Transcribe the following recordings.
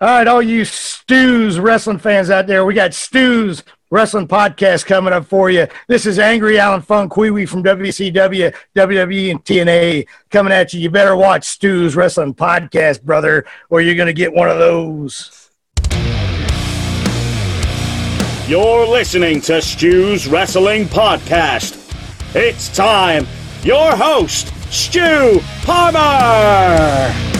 All right, all you Stu's wrestling fans out there, we got Stu's Wrestling Podcast coming up for you. This is Angry Alan Funk from WCW, WWE, and TNA coming at you. You better watch Stu's Wrestling Podcast, brother, or you're going to get one of those. You're listening to Stu's Wrestling Podcast. It's time. Your host, Stu Palmer.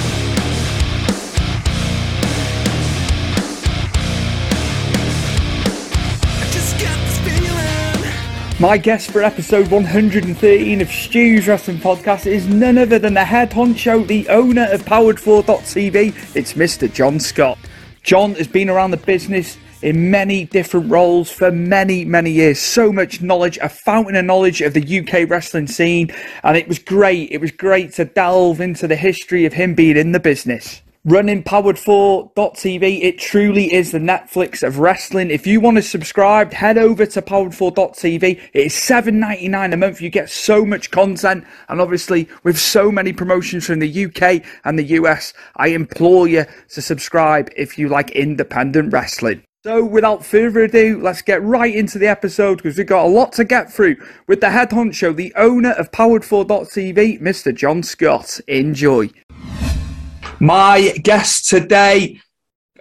My guest for episode 113 of Stu's Wrestling Podcast is none other than the head honcho, the owner of Powered4.tv. It's Mr. John Scott. John has been around the business in many different roles for many, many years. So much knowledge, a fountain of knowledge of the UK wrestling scene. And it was great. It was great to delve into the history of him being in the business running powered4.tv. It truly is the Netflix of wrestling. If you want to subscribe, head over to powered4.tv. It is $7.99 a month. You get so much content. And obviously, with so many promotions from the UK and the US, I implore you to subscribe if you like independent wrestling. So, without further ado, let's get right into the episode because we've got a lot to get through with the head honcho, the owner of Powered4.tv, Mr. John Scott. Enjoy. My guest today,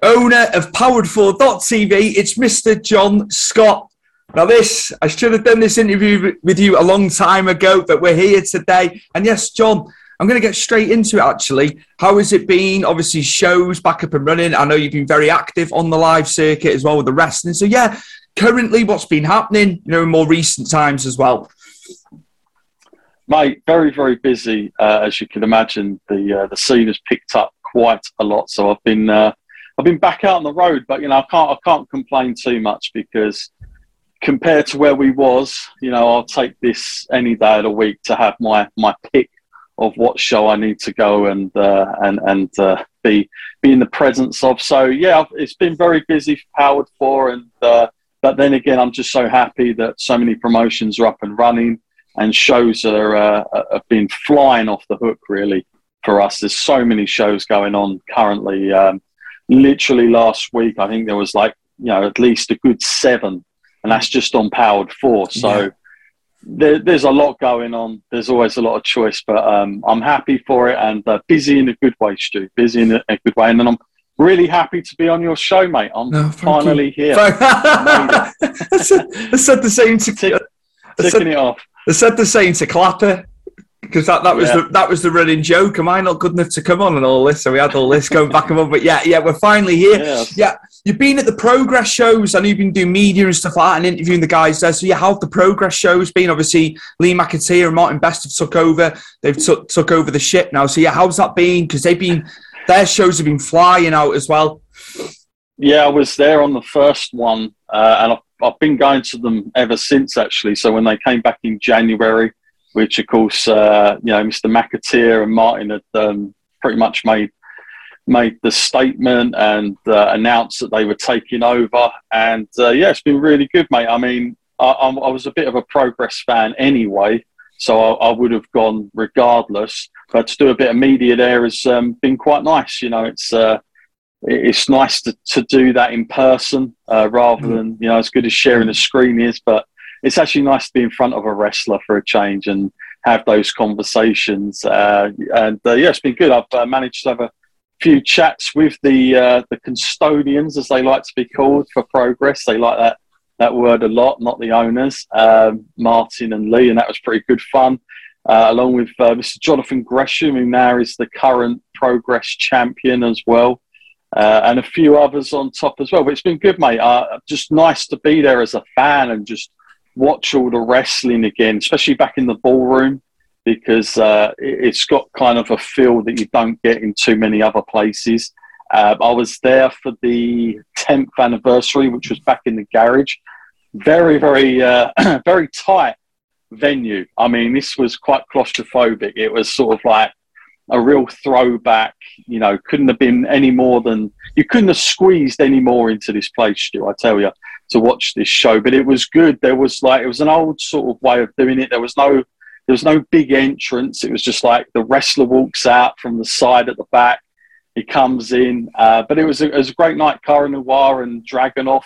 owner of Powered4.tv, it's Mr. John Scott. Now, this, I should have done this interview with you a long time ago, but we're here today. And yes, John, I'm going to get straight into it actually. How has it been? Obviously, shows back up and running. I know you've been very active on the live circuit as well with the wrestling. So, yeah, currently, what's been happening, you know, in more recent times as well? Mate, very very busy uh, as you can imagine. The uh, the scene has picked up quite a lot, so I've been uh, I've been back out on the road, but you know I can't I can't complain too much because compared to where we was, you know I'll take this any day of the week to have my my pick of what show I need to go and uh, and and uh, be be in the presence of. So yeah, it's been very busy, powered for, and uh, but then again, I'm just so happy that so many promotions are up and running and shows that are uh, have been flying off the hook really for us. There's so many shows going on currently. Um, literally last week, I think there was like you know at least a good seven, and that's just on Powered Four. So. Yeah. There, there's a lot going on. There's always a lot of choice, but um, I'm happy for it and uh, busy in a good way, Stu. Busy in a, a good way, and then I'm really happy to be on your show, mate. I'm no, finally you. here. I, said, said the same to Tick, ticking it off. I said the same to Clapper because that, that was yeah. the that was the running joke. Am I not good enough to come on and all this? So we had all this going back and forth. But yeah, yeah, we're finally here. Yeah. yeah. you've been at the progress shows. I know you've been doing media and stuff like that and interviewing the guys there. So yeah, how the progress shows been? Obviously, Lee McAteer and Martin Best have took over. They've took took over the ship now. So yeah, how's that been? Because they've been their shows have been flying out as well. Yeah, I was there on the first one, uh, and I've I've been going to them ever since actually. So when they came back in January, which of course uh, you know Mr. McAteer and Martin had um, pretty much made made the statement and uh, announced that they were taking over, and uh, yeah, it's been really good, mate. I mean, I, I, was a bit of a Progress fan anyway, so I, I, would have gone regardless. But to do a bit of media there has um, been quite nice. You know, it's uh, it's nice to, to do that in person uh, rather mm. than you know as good as sharing a screen is but it's actually nice to be in front of a wrestler for a change and have those conversations. Uh, and uh, yeah it's been good. I've uh, managed to have a few chats with the uh, the custodians as they like to be called for progress. They like that that word a lot not the owners. Um, martin and lee and that was pretty good fun. Uh, along with mr jonathan gresham who now is the current progress champion as well uh, and a few others on top as well. But it's been good, mate. Uh, just nice to be there as a fan and just watch all the wrestling again, especially back in the ballroom, because uh, it's got kind of a feel that you don't get in too many other places. Uh, I was there for the 10th anniversary, which was back in the garage. Very, very, uh, very tight venue. I mean, this was quite claustrophobic. It was sort of like a real throwback. You know, couldn't have been any more than you couldn't have squeezed any more into this place, Stu. I tell you, to watch this show. But it was good. There was like it was an old sort of way of doing it. There was no there was no big entrance. It was just like the wrestler walks out from the side at the back. He comes in, uh, but it was, a, it was a great night. Cara Noir and Dragunov,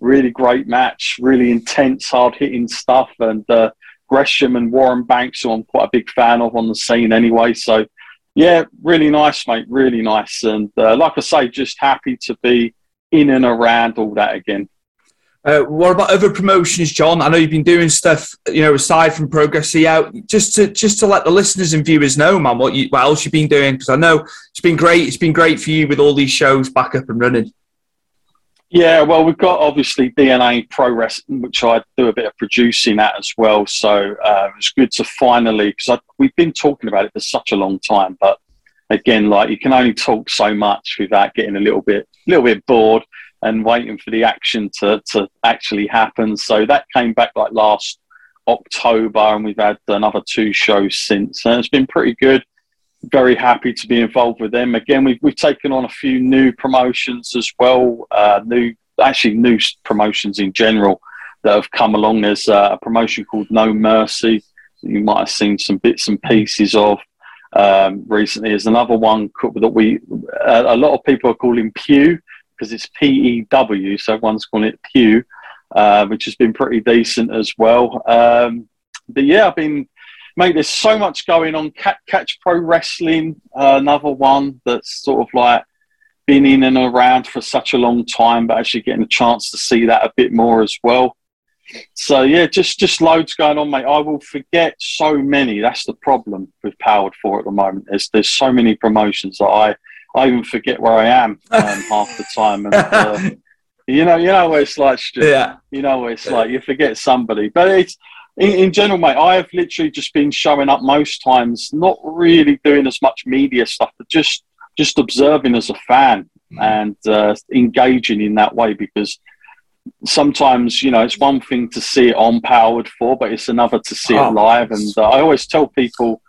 really great match, really intense, hard hitting stuff. And uh, Gresham and Warren Banks, who I'm quite a big fan of on the scene anyway. So, yeah, really nice, mate, really nice. And uh, like I say, just happy to be in and around all that again. Uh, what about other promotions, John? I know you've been doing stuff, you know, aside from Progress out. Just to just to let the listeners and viewers know, man, what you what else you've been doing? Because I know it's been great. It's been great for you with all these shows back up and running. Yeah, well, we've got obviously DNA Pro Wrestling, which I do a bit of producing at as well. So uh, it's good to finally because we've been talking about it for such a long time, but again, like you can only talk so much without getting a little bit, little bit bored and waiting for the action to, to actually happen. So that came back like last October, and we've had another two shows since. And it's been pretty good. Very happy to be involved with them. Again, we've, we've taken on a few new promotions as well, uh, new actually new promotions in general that have come along. There's a promotion called No Mercy. You might have seen some bits and pieces of um, recently. There's another one that we a lot of people are calling Pew because it's P E W, so everyone's calling it Pew, uh, which has been pretty decent as well. Um, but yeah, I've been, mate, there's so much going on. Catch Pro Wrestling, uh, another one that's sort of like been in and around for such a long time, but actually getting a chance to see that a bit more as well. So yeah, just just loads going on, mate. I will forget so many. That's the problem with Powered4 at the moment. There's there's so many promotions that I I even forget where I am um, half the time. And, uh, you know, you know what it's like, Stu. Yeah. You know what it's like. You forget somebody, but it's in, in, general, mate. I have literally just been showing up most times, not really doing as much media stuff, but just just observing as a fan mm. and uh, engaging in that way because sometimes you know it's one thing to see it on Powered4 but it's another to see oh, it live and uh, i always tell people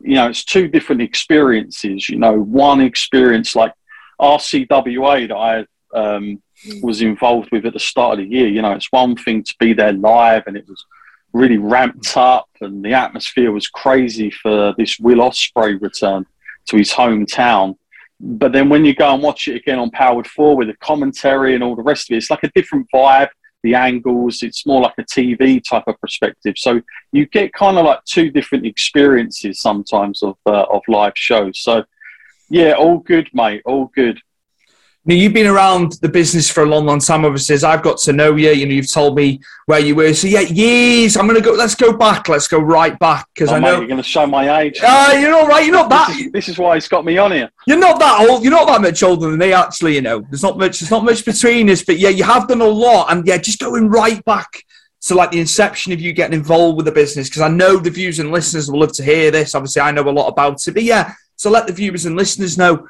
you know, it's two different experiences. You know, one experience like RCWA that I um, was involved with at the start of the year. You know, it's one thing to be there live, and it was really ramped up, and the atmosphere was crazy for this Will Ospreay return to his hometown. But then when you go and watch it again on Powered Four with the commentary and all the rest of it, it's like a different vibe the angles. It's more like a TV type of perspective. So you get kind of like two different experiences sometimes of uh, of live shows. So yeah, all good, mate. All good. Now, you've been around the business for a long, long time. Obviously, as I've got to know you, you know, you've told me where you were. So, yeah, years. I'm going to go, let's go back. Let's go right back. Because oh, I know. Mate, you're going to show my age. Ah, uh, you're all right. You're not that. This is, this is, why he's got me on here. You're not that old. You're not that much older than me, actually, you know. There's not much, there's not much between us. But, yeah, you have done a lot. And, yeah, just going right back to like the inception of you getting involved with the business. Because I know the viewers and listeners will love to hear this. Obviously, I know a lot about it. But, yeah, so let the viewers and listeners know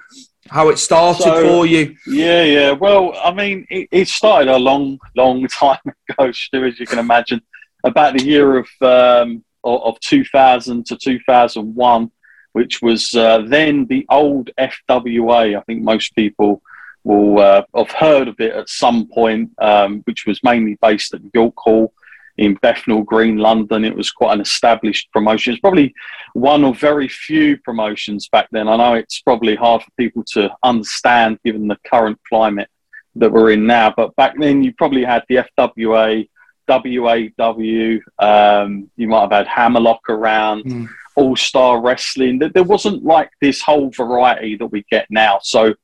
how it started so, for you. Yeah, yeah. Well, I mean, it, it, started a long, long time ago, Stu, as you can imagine, about the year of um, of 2000 to 2001, which was uh, then the old FWA. I think most people will uh, have heard of it at some point, um, which was mainly based at York Hall in Bethnal Green, London. It was quite an established promotion. It's probably one of very few promotions back then. I know it's probably hard for people to understand given the current climate that we're in now, but back then you probably had the FWA, WAW, um, you might have had Hammerlock around. Mm. All Star Wrestling. There wasn't like this whole variety that we get now. So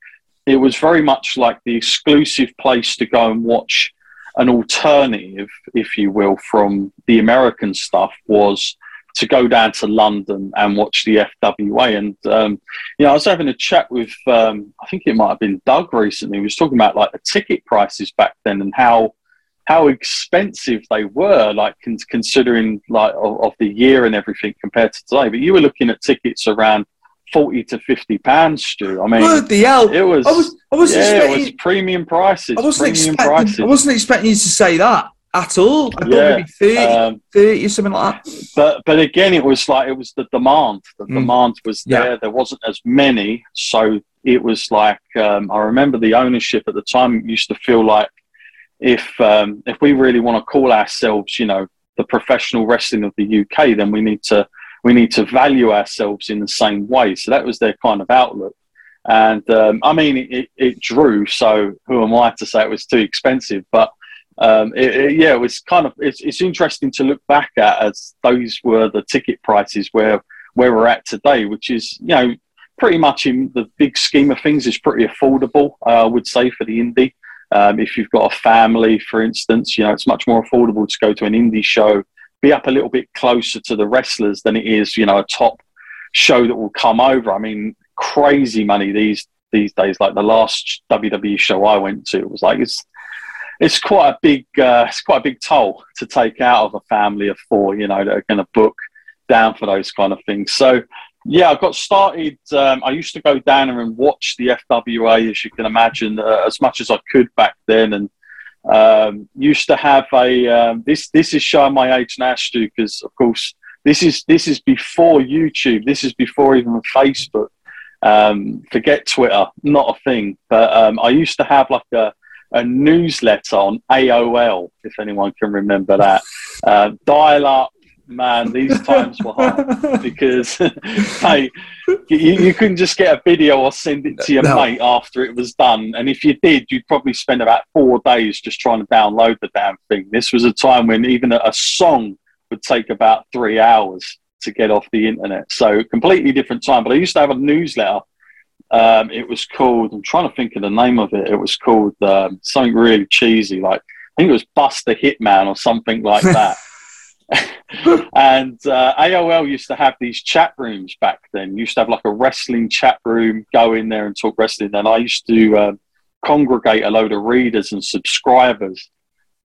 it was very much like the exclusive place to go and watch an alternative, if you will, from the American stuff was to go down to London and watch the FWA. And um, you know, I was having a chat with um, I think it might have been Doug recently. He was talking about like the ticket prices back then and how how expensive they were, like con- considering like of, of, the year and everything compared to today. But you were looking at tickets around forty to fifty pounds, Stu. I mean, Bloody hell! it was. I was, I wasn't yeah, it was expecting. premium prices. I wasn't premium expecting. prices. I wasn't expecting you to say that at all. I thought Yeah, maybe 30, um, 30 or something like that. but but again, it was like it was the demand. The Mm. demand was Yeah. there. There wasn't as many, so it was like um, I remember the ownership at the time used to feel like if um, if we really want to call ourselves, you know, the professional wrestling of the UK, then we need to we need to value ourselves in the same way. So that was their kind of outlook. And um, I mean, it, it drew. So who am I to say it was too expensive? But um, it, it- yeah, it was kind of it's, it's interesting to look back at as those were the ticket prices where where we're at today, which is you know pretty much in the big scheme of things is pretty affordable. Uh, I would say for the indie. Um, if you've got a family, for instance, you know it's much more affordable to go to an indie show, be up a little bit closer to the wrestlers than it is, you know, a top show that will come over. I mean, crazy money these these days. Like the last WWE show I went to, it was like it's it's quite a big uh, it's quite a big toll to take out of a family of four. You know, that are going to book down for those kind of things. So. Yeah, I got started. Um, I used to go down there and watch the FWA, as you can imagine, uh, as much as I could back then, and um, used to have a. Um, this this is showing my age now, Stu, because of course this is this is before YouTube. This is before even Facebook. Um, forget Twitter, not a thing. But um, I used to have like a, a newsletter on AOL, if anyone can remember that. Uh, dial up, man. These times were hard because hey, you, you couldn't just get a video or send it to your No. mate after it was done. And if you did, you'd probably spend about four days just trying to download the damn thing. This was a time when even a, a song would take about three hours to get off the internet. So completely different time. But I used to have a newsletter. Um, it was called. I'm trying to think of the name of it. It was called um, something really cheesy, like I think it was Buster Hitman or something like that. and uh, AOL used to have these chat rooms back then. Used to have like a wrestling chat room. Go in there and talk wrestling. And I used to um, congregate a load of readers and subscribers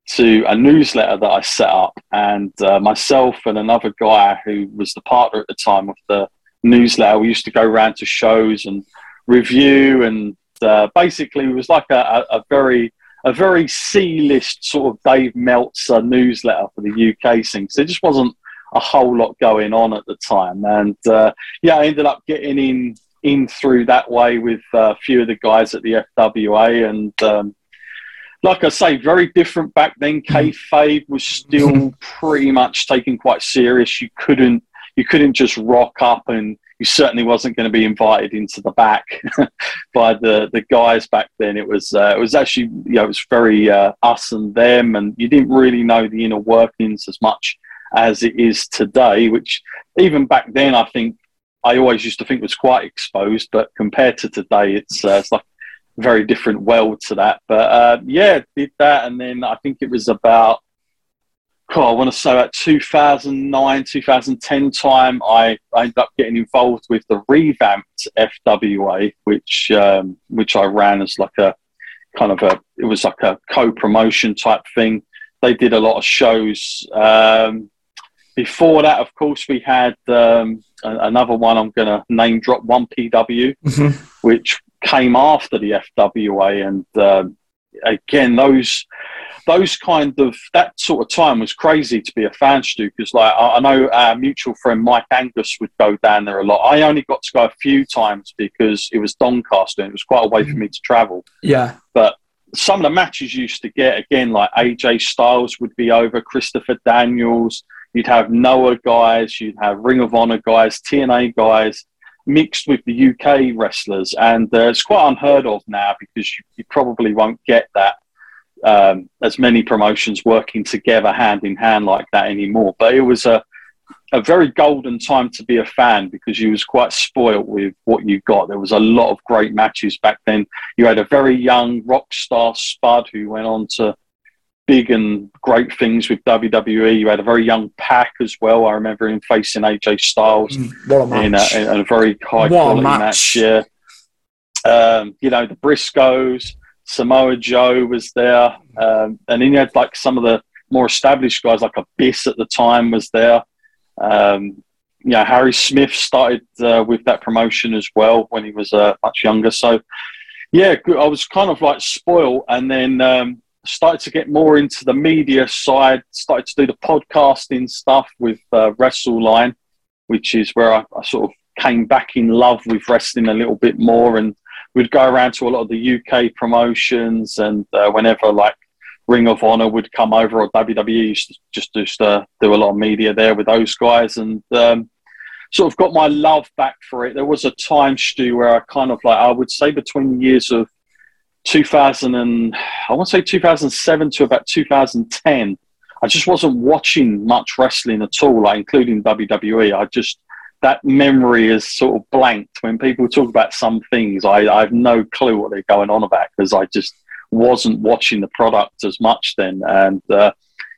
to a newsletter that I set up. And uh, myself and another guy who was the partner at the time of the newsletter, we used to go around to shows and review. And uh, basically, it was like a, a very a very C-list sort of Dave Meltzer newsletter for the UK scene. So there just wasn't a whole lot going on at the time. And uh, yeah, I ended up getting in in through that way with uh, a few of the guys at the FWA and. Um, like I say, very different back then. Kayfabe was still pretty much taken quite serious. You couldn't you couldn't just rock up, and you certainly wasn't going to be invited into the back by the the guys back then. It was uh, it was actually you know it was very uh, us and them, and you didn't really know the inner workings as much as it is today. Which even back then, I think I always used to think was quite exposed, but compared to today, it's uh, it's like very different world to that. But uh, yeah, did that, and then I think it was about. Oh, I want to say about 2009, 2010 time, I, I ended up getting involved with the revamped FWA, which um, which I ran as like a kind of a it was like a co-promotion type thing. They did a lot of shows. Um, before that, of course, we had um, another one. I'm going to name drop 1PW, which came after the FWA, and um, again, those those kind of that sort of time was crazy to be a fan, Stu. Because like I, I know our mutual friend Mike Angus would go down there a lot. I only got to go a few times because it was Doncaster and it was quite a way for me to travel Yeah. but some of the matches you used to get again, like AJ Styles would be over, Christopher Daniels. You'd have Noah guys, you'd have Ring of Honor guys, TNA guys, mixed with the UK wrestlers, and uh, it's quite unheard of now because you, you probably won't get that um, as many promotions working together hand in hand like that anymore. But it was a a very golden time to be a fan because you was quite spoilt with what you got. There was a lot of great matches back then. You had a very young Rockstar Spud who went on to big and great things with WWE. You had a very young PAC as well. I remember him facing AJ Styles What a in a, in a very high What quality match. match. Yeah. Um, you know, the Briscoes, Samoa Joe was there. Um, and then you had like some of the more established guys, like Abyss at the time was there. Um, you know, Harry Smith started uh, with that promotion as well when he was uh, much younger. So, yeah, I was kind of like spoiled, and then um, started to get more into the media side. Started to do the podcasting stuff with uh, WrestleLine, which is where I, I sort of came back in love with wrestling a little bit more, and we'd go around to a lot of the UK promotions, and uh, whenever like Ring of Honor would come over, or WWE used to just do a lot of media there with those guys, and um, sort of got my love back for it. There was a time, Stu, where I kind of like I would say between the years of 2000 and I want to say 2007 to about 2010. I just wasn't watching much wrestling at all, like including WWE. I just that memory is sort of blanked when people talk about some things. I, I have no clue what they're going on about because I just wasn't watching the product as much then. And uh,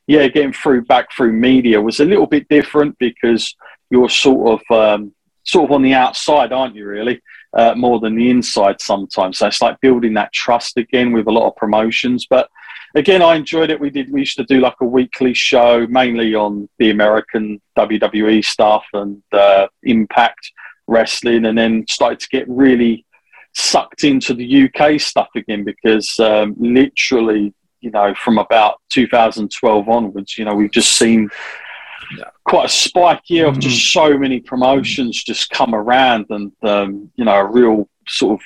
yeah, getting through back through media was a little bit different because you're sort of um, sort of on the outside, aren't you? Really, uh, more than the inside sometimes. So it's like building that trust again with a lot of promotions. But again, I enjoyed it. We did. We used to do like a weekly show, mainly on the American WWE stuff and uh, Impact Wrestling, and then started to get really sucked into the UK stuff again because um, literally, you know, from about 2012 onwards, you know, we've just seen quite a spike year of just mm-hmm. so many promotions just come around and, um, you know, a real sort of.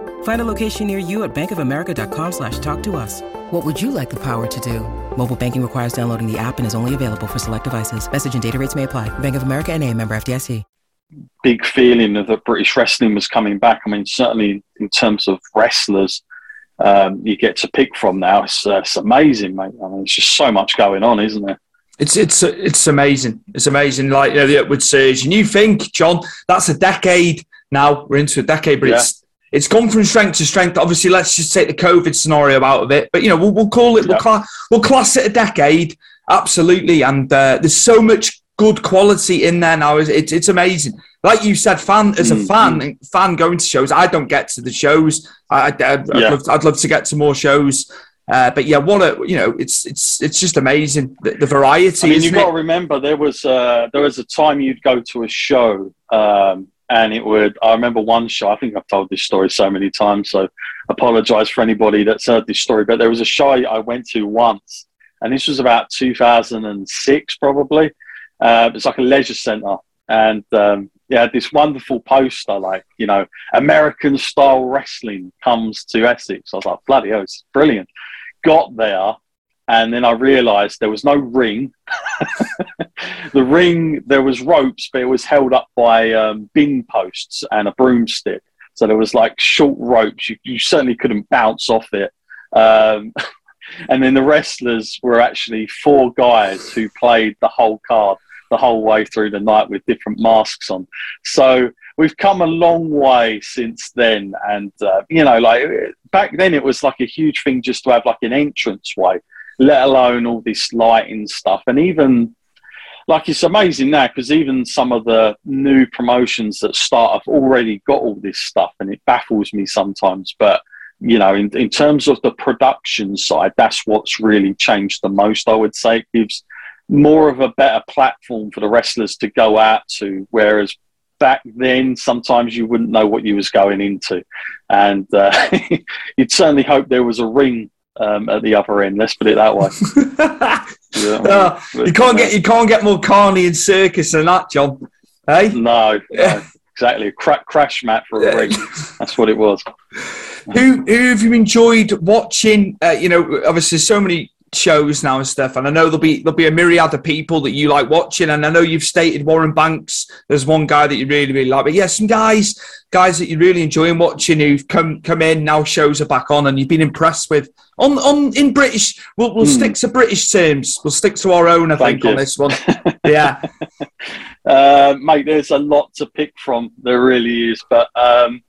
Find a location near you at bankofamerica.com slash talk to us. What would you like the power to do? Mobile banking requires downloading the app and is only available for select devices. Message and data rates may apply. Bank of America and a member FDIC. Big feeling of that British wrestling was coming back. I mean, certainly in terms of wrestlers, um, you get to pick from now. It's, uh, it's amazing, mate. I mean, it's just so much going on, isn't there? It's it's it's amazing. It's amazing. Like you know, the upward surge, and you think, John, that's a decade now. We're into a decade, but yeah. it's it's gone from strength to strength. Obviously, let's just take the COVID scenario out of it. But you know, we'll, we'll call it. Yeah. We'll, cla- we'll class it a decade. Absolutely, and uh, there's so much good quality in there now. It's it's amazing. Like you said, fan as a mm, fan, fan going to shows. I don't get to the shows. I, would yeah. love, I'd love to get to more shows. Uh, but yeah, what a you know, it's it's it's just amazing the, the variety. I mean, you've got to remember there was uh, there was a time you'd go to a show, um, and it would. I remember one show. I think I've told this story so many times, so apologise for anybody that's heard this story. But there was a show I went to once, and this was about 2006 probably. Uh, it's like a leisure centre, and um, yeah, this wonderful poster, like you know, American style wrestling comes to Essex. I was like, bloody hell, it's brilliant got there and then I realised there was no ring. the ring, there was ropes, but it was held up by um, bin posts and a broomstick. So there was like short ropes. You, you certainly couldn't bounce off it. Um, and then the wrestlers were actually four guys who played the whole card the whole way through the night with different masks on. So we've come a long way since then. And, uh, you know, like back then it was like a huge thing just to have like an entrance way, let alone all this lighting stuff. And even like it's amazing now because even some of the new promotions that start have already got all this stuff and it baffles me sometimes. But, you know, in, in terms of the production side, that's what's really changed the most, I would say. It gives more of a better platform for the wrestlers to go out to, whereas back then, sometimes you wouldn't know what you was going into, and uh, you'd certainly hope there was a ring um, at the upper end. Let's put it that way. yeah, uh, you can't get you can't get more carny and circus than that, John. Hey? No, no exactly. A cra- crash mat for a ring. That's what it was. who who have you enjoyed watching? Uh, you know, obviously, so many shows now and stuff. And I know there'll be there'll be a myriad of people that you like watching. And I know you've stated Warren Banks. There's one guy that you really really like. But yeah, some guys guys that you're really enjoying watching who've come come in now. Shows are back on, and you've been impressed with on on in British. We'll we'll hmm. stick to British terms. We'll stick to our own. I Thank think you. on this one. Yeah. uh, mate, there's a lot to pick from. There really is, but. Um,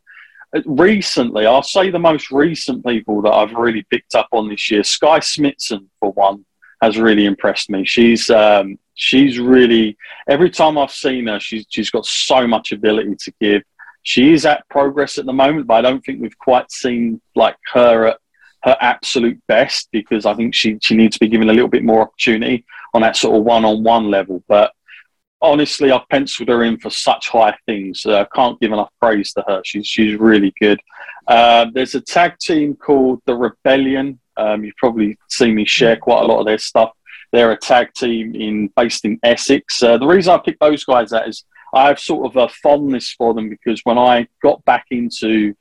recently, I'll say the most recent people that I've really picked up on this year, Skye Smitson for one. has really impressed me. She's um, she's really every time I've seen her, she's she's got so much ability to give. She is at progress at the moment, but I don't think we've quite seen like her at her absolute best because I think she she needs to be given a little bit more opportunity on that sort of one on one level. But honestly, I've penciled her in for such high things. I uh, can't give enough praise to her. She's she's really good. Uh, there's a tag team called the Rebellion. Um, you've probably seen me share quite a lot of their stuff. They're a tag team in based in Essex. Uh, the reason I picked those guys out is I have sort of a fondness for them because when I got back into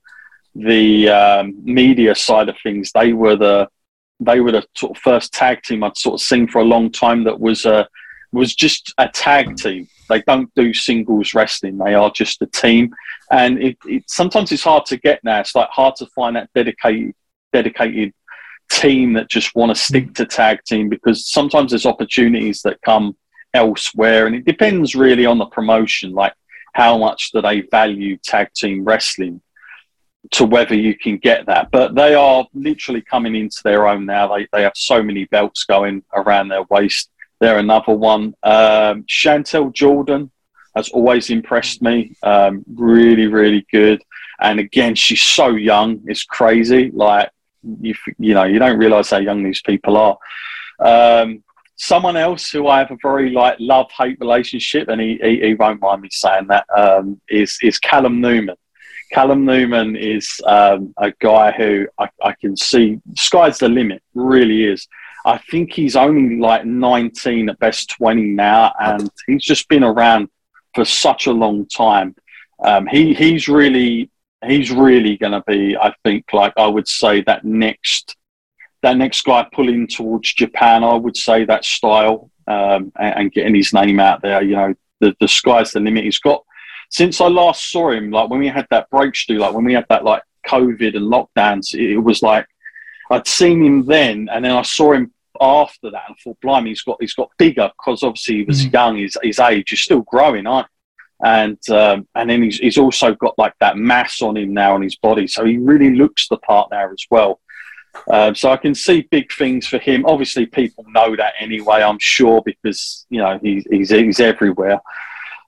the um, media side of things, they were the they were the sort of first tag team I'd sort of seen for a long time that was a was just a tag team. They don't do singles wrestling; they are just a team. And it, it sometimes it's hard to get now. It's like hard to find that dedicated dedicated team that just want to stick to tag team because sometimes there's opportunities that come elsewhere, and it depends really on the promotion, like how much do they value tag team wrestling to whether you can get that. But they are literally coming into their own now. They, they have so many belts going around their waist. They're another one. Um, Chantel Jordan has always impressed me. Um, really, really good. And again, she's so young. It's crazy. Like, you, you know, you don't realize how young these people are. Um, someone else who I have a very like love hate relationship, and he, he, he, won't mind me saying that, um, is is Callum Newman. Callum Newman is um, a guy who I, I, can see sky's the limit, really is. I think he's only like 19 at best 20 now, and he's just been around for such a long time. Um, he he's really he's really going to be, I think, like I would say that next that next guy pulling towards Japan. I would say that style um, and, and, getting his name out there. You know, the the sky's the limit. He's got since I last saw him, like when we had that break, breakthrough, like when we had that like COVID and lockdowns, it, was like I'd seen him then, and then I saw him after that, and thought, blimey, he's got he's got bigger because obviously he was mm. young. His his age is still growing, aren't and um, and then he's, he's also got like that mass on him now on his body, so he really looks the part now as well. Um, so I can see big things for him. Obviously, people know that anyway. I'm sure because you know he's he's, he's everywhere.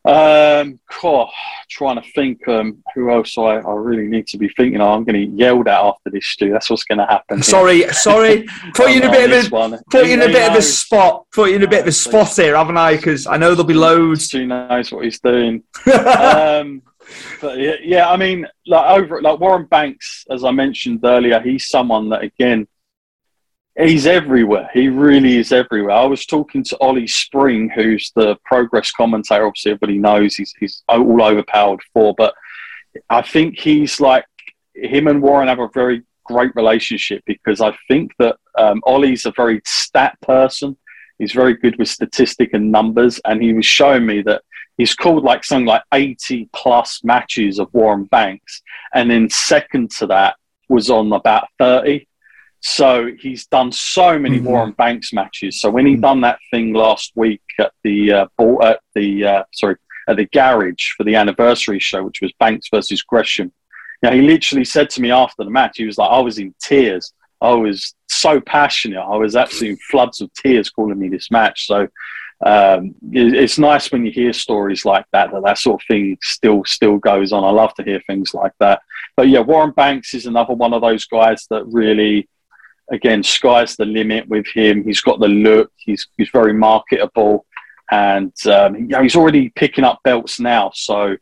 Um, oh, trying to think um, who else I, I really need to be thinking. Of. I'm going to yelled at after this, Stu. That's what's going to happen. Here. Sorry, sorry. Put you in a bit of a one. put you in a bit of a spot. Put you in a bit of a spot here, haven't I? Because I know there'll be loads. Stu knows what he's doing. um, but yeah, yeah, I mean, like over like Warren Banks, as I mentioned earlier, he's someone that again He's everywhere. He really is everywhere. I was talking to Ollie Spring, who's the progress commentator. Obviously, everybody knows he's, he's all over Powered4, but I think he's like him and Warren have a very great relationship because I think that um, Ollie's a very stat person. He's very good with statistic and numbers, and he was showing me that he's called like something like 80 plus matches of Warren Banks, and then second to that was on about 30 so he's done so many mm-hmm. Warren Banks matches. So when he mm-hmm. done that thing last week at the uh, ball, at the uh, sorry at the garage for the anniversary show, which was Banks versus Gresham, you know, he literally said to me after the match, he was like, "I was in tears. I was so passionate. I was absolutely in floods of tears calling me this match." So um, it's nice when you hear stories like that that that sort of thing still still goes on. I love to hear things like that. But yeah, Warren Banks is another one of those guys that really again, sky's the limit with him. He's got the look. He's he's very marketable, and um, you know, he's already picking up belts now. So,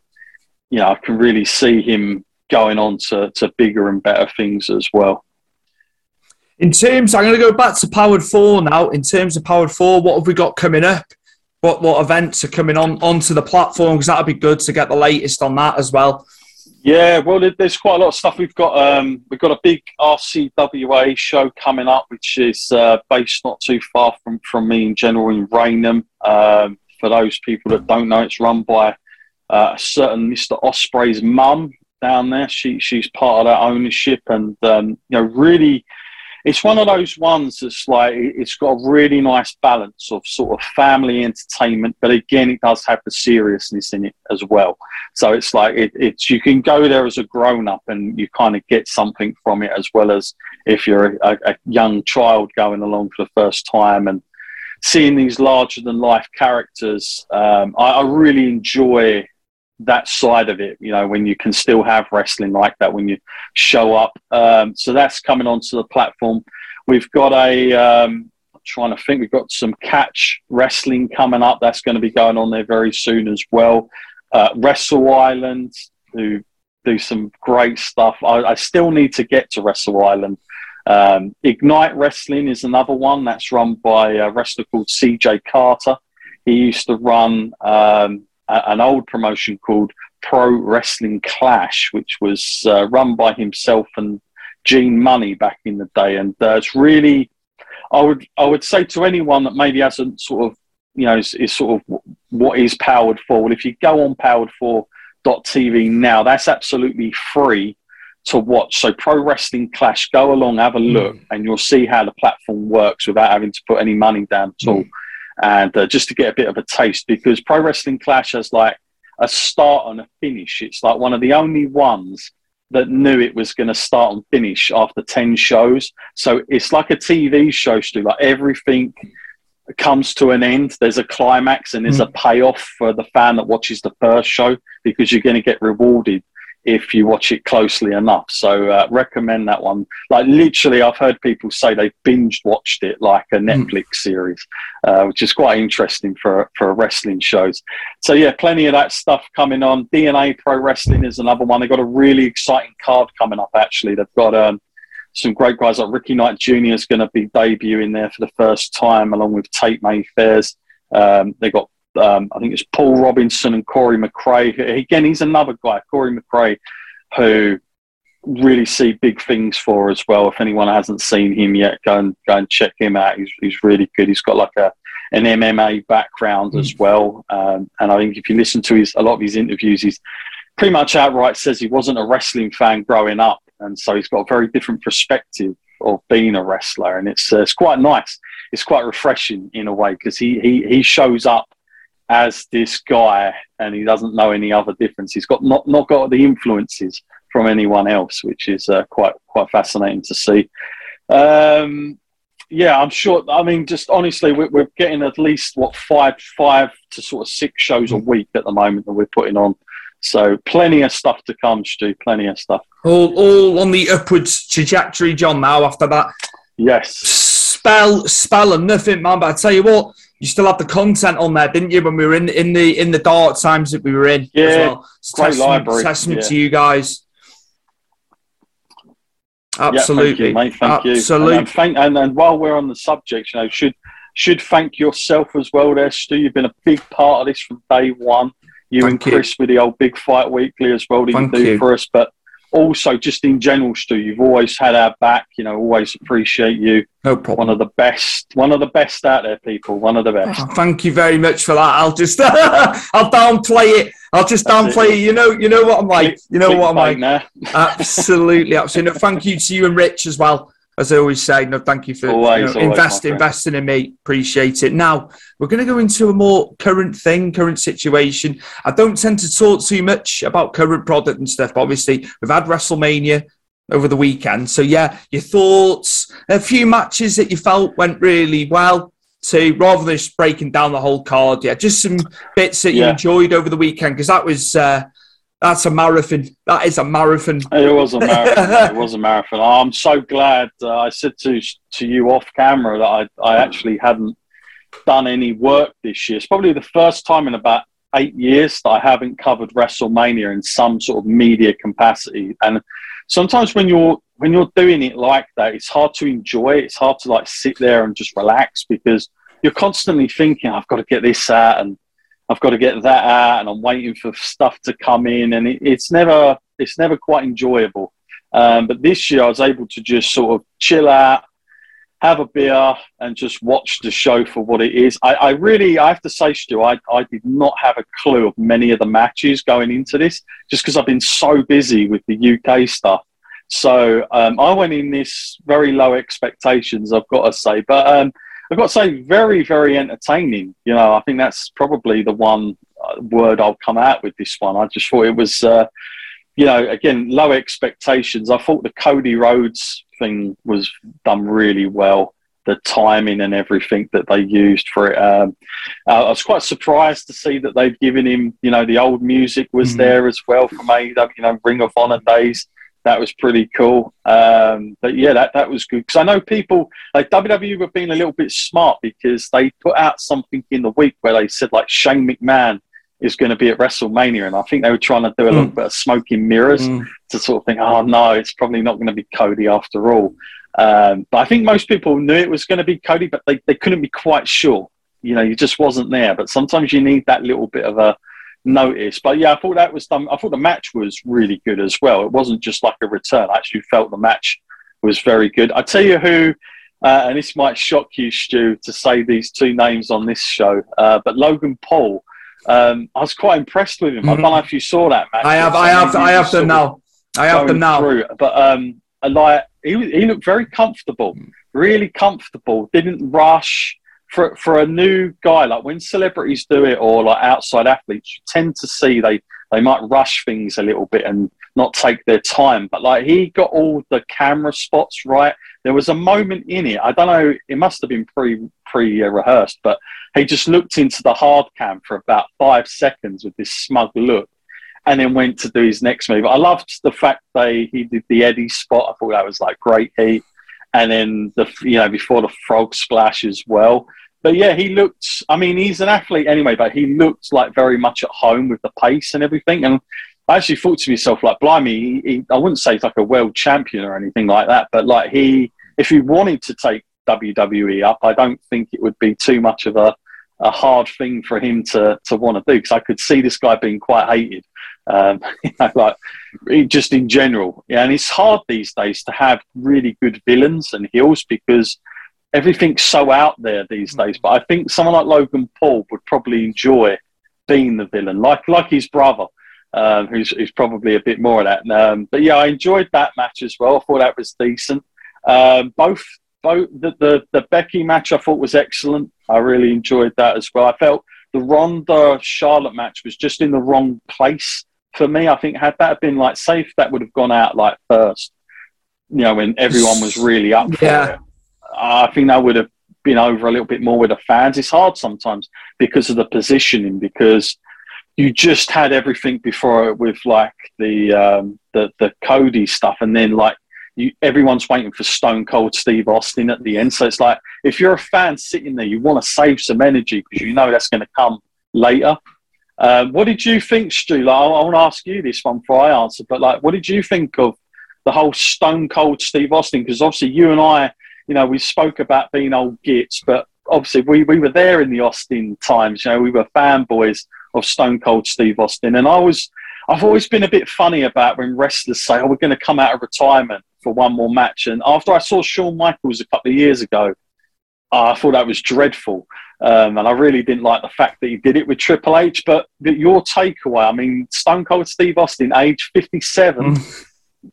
you know, I can really see him going on to, to bigger and better things as well. In terms, I'm going to go back to Powered Four now. In terms of Powered Four, what have we got coming up? What what events are coming on onto the platform? Because that'd be good to get the latest on that as well. Yeah, well, there's quite a lot of stuff. We've got um, we've got a big RCWA show coming up, which is uh, based not too far from, from me in general in Rainham. Um, for those people that don't know, it's run by uh, a certain Mr. Ospreay's mum down there. She she's part of that ownership, and um, you know, really it's one of those ones that's like it's got a really nice balance of sort of family entertainment, but again, it does have the seriousness in it as well. So it's like it, it's you can go there as a grown up and you kind of get something from it as well as if you're a, a young child going along for the first time and seeing these larger than life characters, um, I, I really enjoy that side of it, you know, when you can still have wrestling like that when you show up. Um, so that's coming onto the platform. We've got a, um, trying to think, we've got some catch wrestling coming up. That's going to be going on there very soon as well. Uh, Wrestle Island, who do some great stuff. I, I still need to get to Wrestle Island. Um, Ignite Wrestling is another one that's run by a wrestler called CJ Carter. He used to run um, an old promotion called Pro Wrestling Clash, which was uh, run by himself and Gene Munny back in the day. And uh, it's really, I would I would say to anyone that maybe hasn't sort of, you know, is, is sort of what is Powered4. Well, if you go on powered4.tv now, that's absolutely free to watch. So Pro Wrestling Clash, go along, have a look, mm. and you'll see how the platform works without having to put any money down at all. Mm and uh, just to get a bit of a taste because Pro Wrestling Clash has like a start and a finish. It's like one of the only ones that knew it was going to start and finish after 10 shows. So it's like a TV show, Stu. Like everything comes to an end. There's a climax and there's mm. a payoff for the fan that watches the first show because you're going to get rewarded if you watch it closely enough. So uh, recommend that one. Like literally, I've heard people say they binge watched it like a hmm. Netflix mm. series, uh, which is quite interesting for for wrestling shows. So yeah, plenty of that stuff coming on. DNA Pro Wrestling is another one. They've got a really exciting card coming up. Actually, they've got. Um, some great guys like Ricky Knight Jr. is going to be debuting there for the first time, along with Tate Mayfairs. Um, they've got um, I think it's Paul Robinson and Corey McRae. Again, he's another guy, Corey McRae, who really see big things for as well. If anyone hasn't seen him yet, go and go and check him out. He's, he's really good. He's got like a an MMA background as well, um, and I think if you listen to his a lot of his interviews, he's pretty much outright says he wasn't a wrestling fan growing up, and so he's got a very different perspective of being a wrestler, and it's uh, it's quite nice. It's quite refreshing in a way because he, he he shows up as this guy and he doesn't know any other difference. He's got not, not got the influences from anyone else, which is uh, quite quite fascinating to see. Um, yeah, I'm sure. I mean, just honestly, we're, we're, getting at least what five five to sort of six shows a week at the moment that we're putting on. So plenty of stuff to come, Stu. Plenty of stuff. All all on the upwards trajectory, John. Now after that, yes. Spell spell and nothing, man. But I tell you what, you still have the content on there, didn't you? When we were in in the in the dark times that we were in, yeah, as well. It's great testament, library. Testament yeah. to you guys. Absolutely, yeah, thank you, mate. Thank Absolutely. you. And, um, thank, and, and while we're on the subject, you know, should should thank yourself as well, there, Stu. You've been a big part of this from day one. You thank and Chris you. with the old Big Fight Weekly as well that thank you do you. for us. But also just in general, Stu, you've always had our back. You know, always appreciate you. No problem. One of the best, one of the best out there, people. One of the best. Oh, thank you very much for that. I'll just, I'll downplay it. I'll just That's downplay it. it. You know, you know what I'm like. You know what I'm like. Absolutely, absolutely. No, thank you to you and Rich as well as I always say, no, thank you for always, you know, invest, investing in me. Appreciate it. Now, we're going to go into a more current thing, current situation. I don't tend to talk too much about current product and stuff. But obviously, we've had WrestleMania over the weekend. So, yeah, your thoughts, a few matches that you felt went really well. To rather than just breaking down the whole card, yeah, just some bits that you enjoyed over the weekend because that was uh, that's a marathon. That is a marathon. It was a marathon. it was a marathon. I'm so glad. Uh, I said to to you off camera that I I actually hadn't done any work this year. It's probably the first time in about eight years that I haven't covered WrestleMania in some sort of media capacity. And sometimes when you're when you're doing it like that, it's hard to enjoy. It's hard to like sit there and just relax because you're constantly thinking, I've got to get this out and I've got to get that out, and I'm waiting for stuff to come in, and it, it's never it's never quite enjoyable. Um, but this year, I was able to just sort of chill out, have a beer, and just watch the show for what it is. I, I really, I have to say, Stu, I, I did not have a clue of many of the matches going into this, just because I've been so busy with the UK stuff. So um, I went in this very low expectations, I've got to say, but. Um, I've got to say, very, very entertaining. You know, I think that's probably the one uh, word I'll come out with this one. I just thought it was, uh, you know, again, low expectations. I thought the Cody Rhodes thing was done really well. the timing and everything that they used for it. Um, uh, I was quite surprised to see that they'd given him, you know, the old music was mm. there as well from AEW, you know, Ring of Honor days. That was pretty cool. Um, but yeah, that, that was good. Because I know people, like WWE were being a little bit smart because they put out something in the week where they said, like, Shane McMahon is going to be at WrestleMania. And I think they were trying to do a mm. little bit of smoking mirrors mm. to sort of think, oh, no, it's probably not going to be Cody after all. Um, but I think most people knew it was going to be Cody, but they, they couldn't be quite sure. You know, you just wasn't there. But sometimes you need that little bit of a notice. But yeah, I thought that was done. I thought the match was really good as well. It wasn't just like a return. I actually felt the match was very good. I tell you who, uh, and this might shock you, Stu, to say these two names on this show, uh, but Logan Paul. Um, I was quite impressed with him. Mm-hmm. I don't know if you saw that match. I have, I have, I have them now. I have them now. Through. But um, like he, he looked very comfortable, really comfortable. Didn't rush for for a new guy. Like when celebrities do it, or like outside athletes, you tend to see they they might rush things a little bit and not take their time. But like he got all the camera spots right. There was a moment in it. I don't know. It must have been pre pre rehearsed, but he just looked into the hard cam for about five seconds with this smug look and then went to do his next move. I loved the fact they he did the Eddie spot. I thought that was like great heat, and then the you know before the frog splash as well. But yeah, he looked. I mean, he's an athlete anyway, but he looked like very much at home with the pace and everything. And I actually thought to myself, like, blimey, he, he, I wouldn't say he's like a world champion or anything like that, but like he, if he wanted to take WWE up, I don't think it would be too much of a a hard thing for him to to want to do because I could see this guy being quite hated um, you know, like just in general. Yeah, and it's hard these days to have really good villains and heels because everything's so out there these days. But I think someone like Logan Paul would probably enjoy being the villain, like like his brother. Um, who's, who's probably a bit more of that. Um, but yeah, I enjoyed that match as well. I thought that was decent. Um, both both the, the, the Becky match I thought was excellent. I really enjoyed that as well. I felt the Ronda Charlotte match was just in the wrong place for me, I think had that been like safe, that would have gone out like first. You know, when everyone was really up for yeah. it. I think that would have been over a little bit more with the fans. It's hard sometimes because of the positioning, because you just had everything before with like the um, the the Cody stuff, and then like you, everyone's waiting for Stone Cold Steve Austin at the end. So it's like if you're a fan sitting there, you want to save some energy because you know that's going to come later. Um, what did you think, Stu? Like, I, I want to ask you this one before I answer, but like, what did you think of the whole Stone Cold Steve Austin? Because obviously, you and I, you know, we spoke about being old gits, but obviously, we, we were there in the Austin times. You know, we were fanboys of Stone Cold Steve Austin, and I was. I've always been a bit funny about when wrestlers say, "Oh, we're going to come out of retirement for one more match." And after I saw Shawn Michaels a couple of years ago, I thought that was dreadful. Um, and I really didn't like the fact that he did it with Triple H. But your takeaway, I mean, Stone Cold Steve Austin, age 57, mm.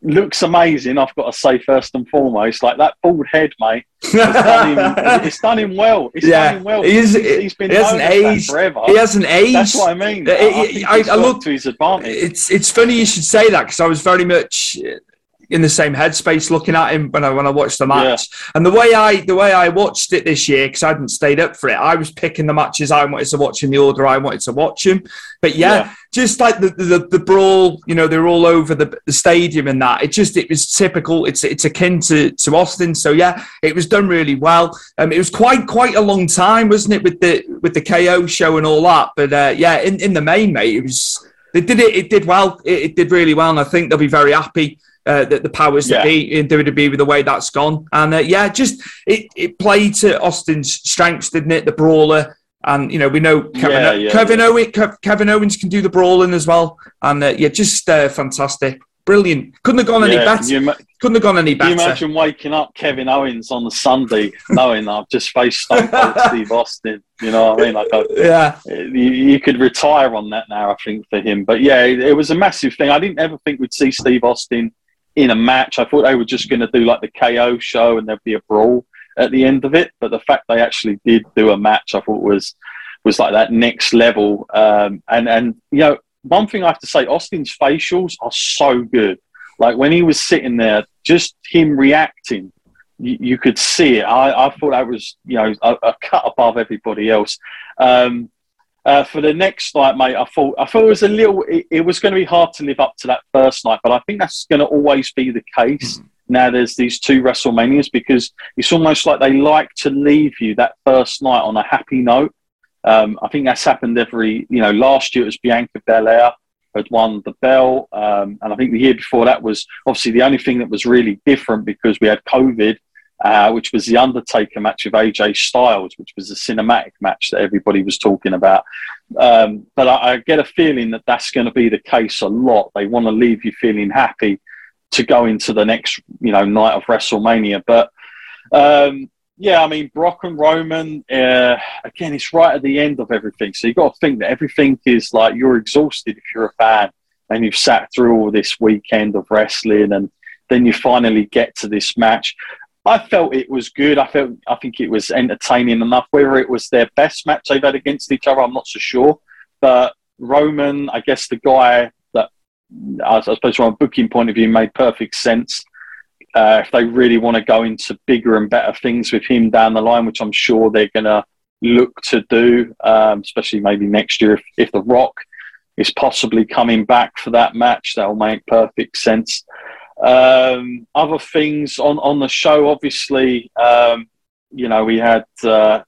Looks amazing, I've got to say, first and foremost. Like that bald head, mate, it's done him, it's done him well. It's yeah. done him well. He is, he's been he hasn't aged forever. He hasn't aged. That's what I mean. I, I, I, I look to his advantage. It's, it's funny you should say that because I was very much in the same headspace looking at him when I when I watched the match. Yeah. And the way I the way I watched it this year because I hadn't stayed up for it, I was picking the matches I wanted to watch in the order I wanted to watch them. But yeah, yeah. just like the, the the brawl, you know, they're all over the, the stadium and that. It just it was typical. It's it's akin to to Austin. So yeah, it was done really well. Um, it was quite quite a long time, wasn't it, with the with the KO show and all that. But uh, yeah, in in the main, mate, it was. They did it. It did well. It, it did really well, and I think they'll be very happy uh, the, the, powers yeah. that be in WWE with the way that's gone. And uh, yeah, just it, it played to Austin's strengths, didn't it? The brawler. And you know we know Kevin yeah, yeah, Kevin, Owen, Kevin Owens can do the brawling as well, and uh, yeah, just uh, fantastic, brilliant. Couldn't have gone any better. Ma- Couldn't have gone any better. Can you imagine waking up Kevin Owens on the Sunday knowing I've just faced Stone Cold Steve Austin? You know what I mean? Like, I, yeah, you, you, could retire on that now. I think for him, but yeah, it, it was a massive thing. I didn't ever think we'd see Steve Austin in a match. I thought they were just going to do like the KO show and there'd be a brawl at the end of it. But the fact they actually did do a match, I thought was was like that next level. Um, and and you know, one thing I have to say, Austin's facials are so good. Like when he was sitting there, just him reacting you, could see it. I, I thought that was you know a, a cut above everybody else. Um, uh, for the next night, mate, I thought I thought it was a little. It, it was going to be hard to live up to that first night, but I think that's going to always be the case. Mm-hmm. Now there's these two WrestleManias because it's almost like they like to leave you that first night on a happy note. Um, I think that's happened every, you know, last year it was Bianca Belair had won the belt. Um, and I think the year before that was obviously the only thing that was really different because we had COVID, uh, which was the Undertaker match of AJ Styles, which was a cinematic match that everybody was talking about. Um, but I, I, get a feeling that that's going to be the case a lot. They want to leave you feeling happy to go into the next, you know, night of WrestleMania. But um, yeah, I mean, Brock and Roman, uh, again, it's right at the end of everything. So you've got to think that everything is like you're exhausted if you're a fan and you've sat through all this weekend of wrestling and then you finally get to this match. I felt it was good. I felt I think it was entertaining enough. Whether it was their best match they've had against each other, I'm not so sure. But Roman, I guess the guy that I suppose from a booking point of view made perfect sense. Uh, if they really want to go into bigger and better things with him down the line, which I'm sure they're going to look to do, um, especially maybe next year if, if The Rock is possibly coming back for that match, that will make perfect sense. Um, other things on, on the show, obviously, um, you know, we had uh,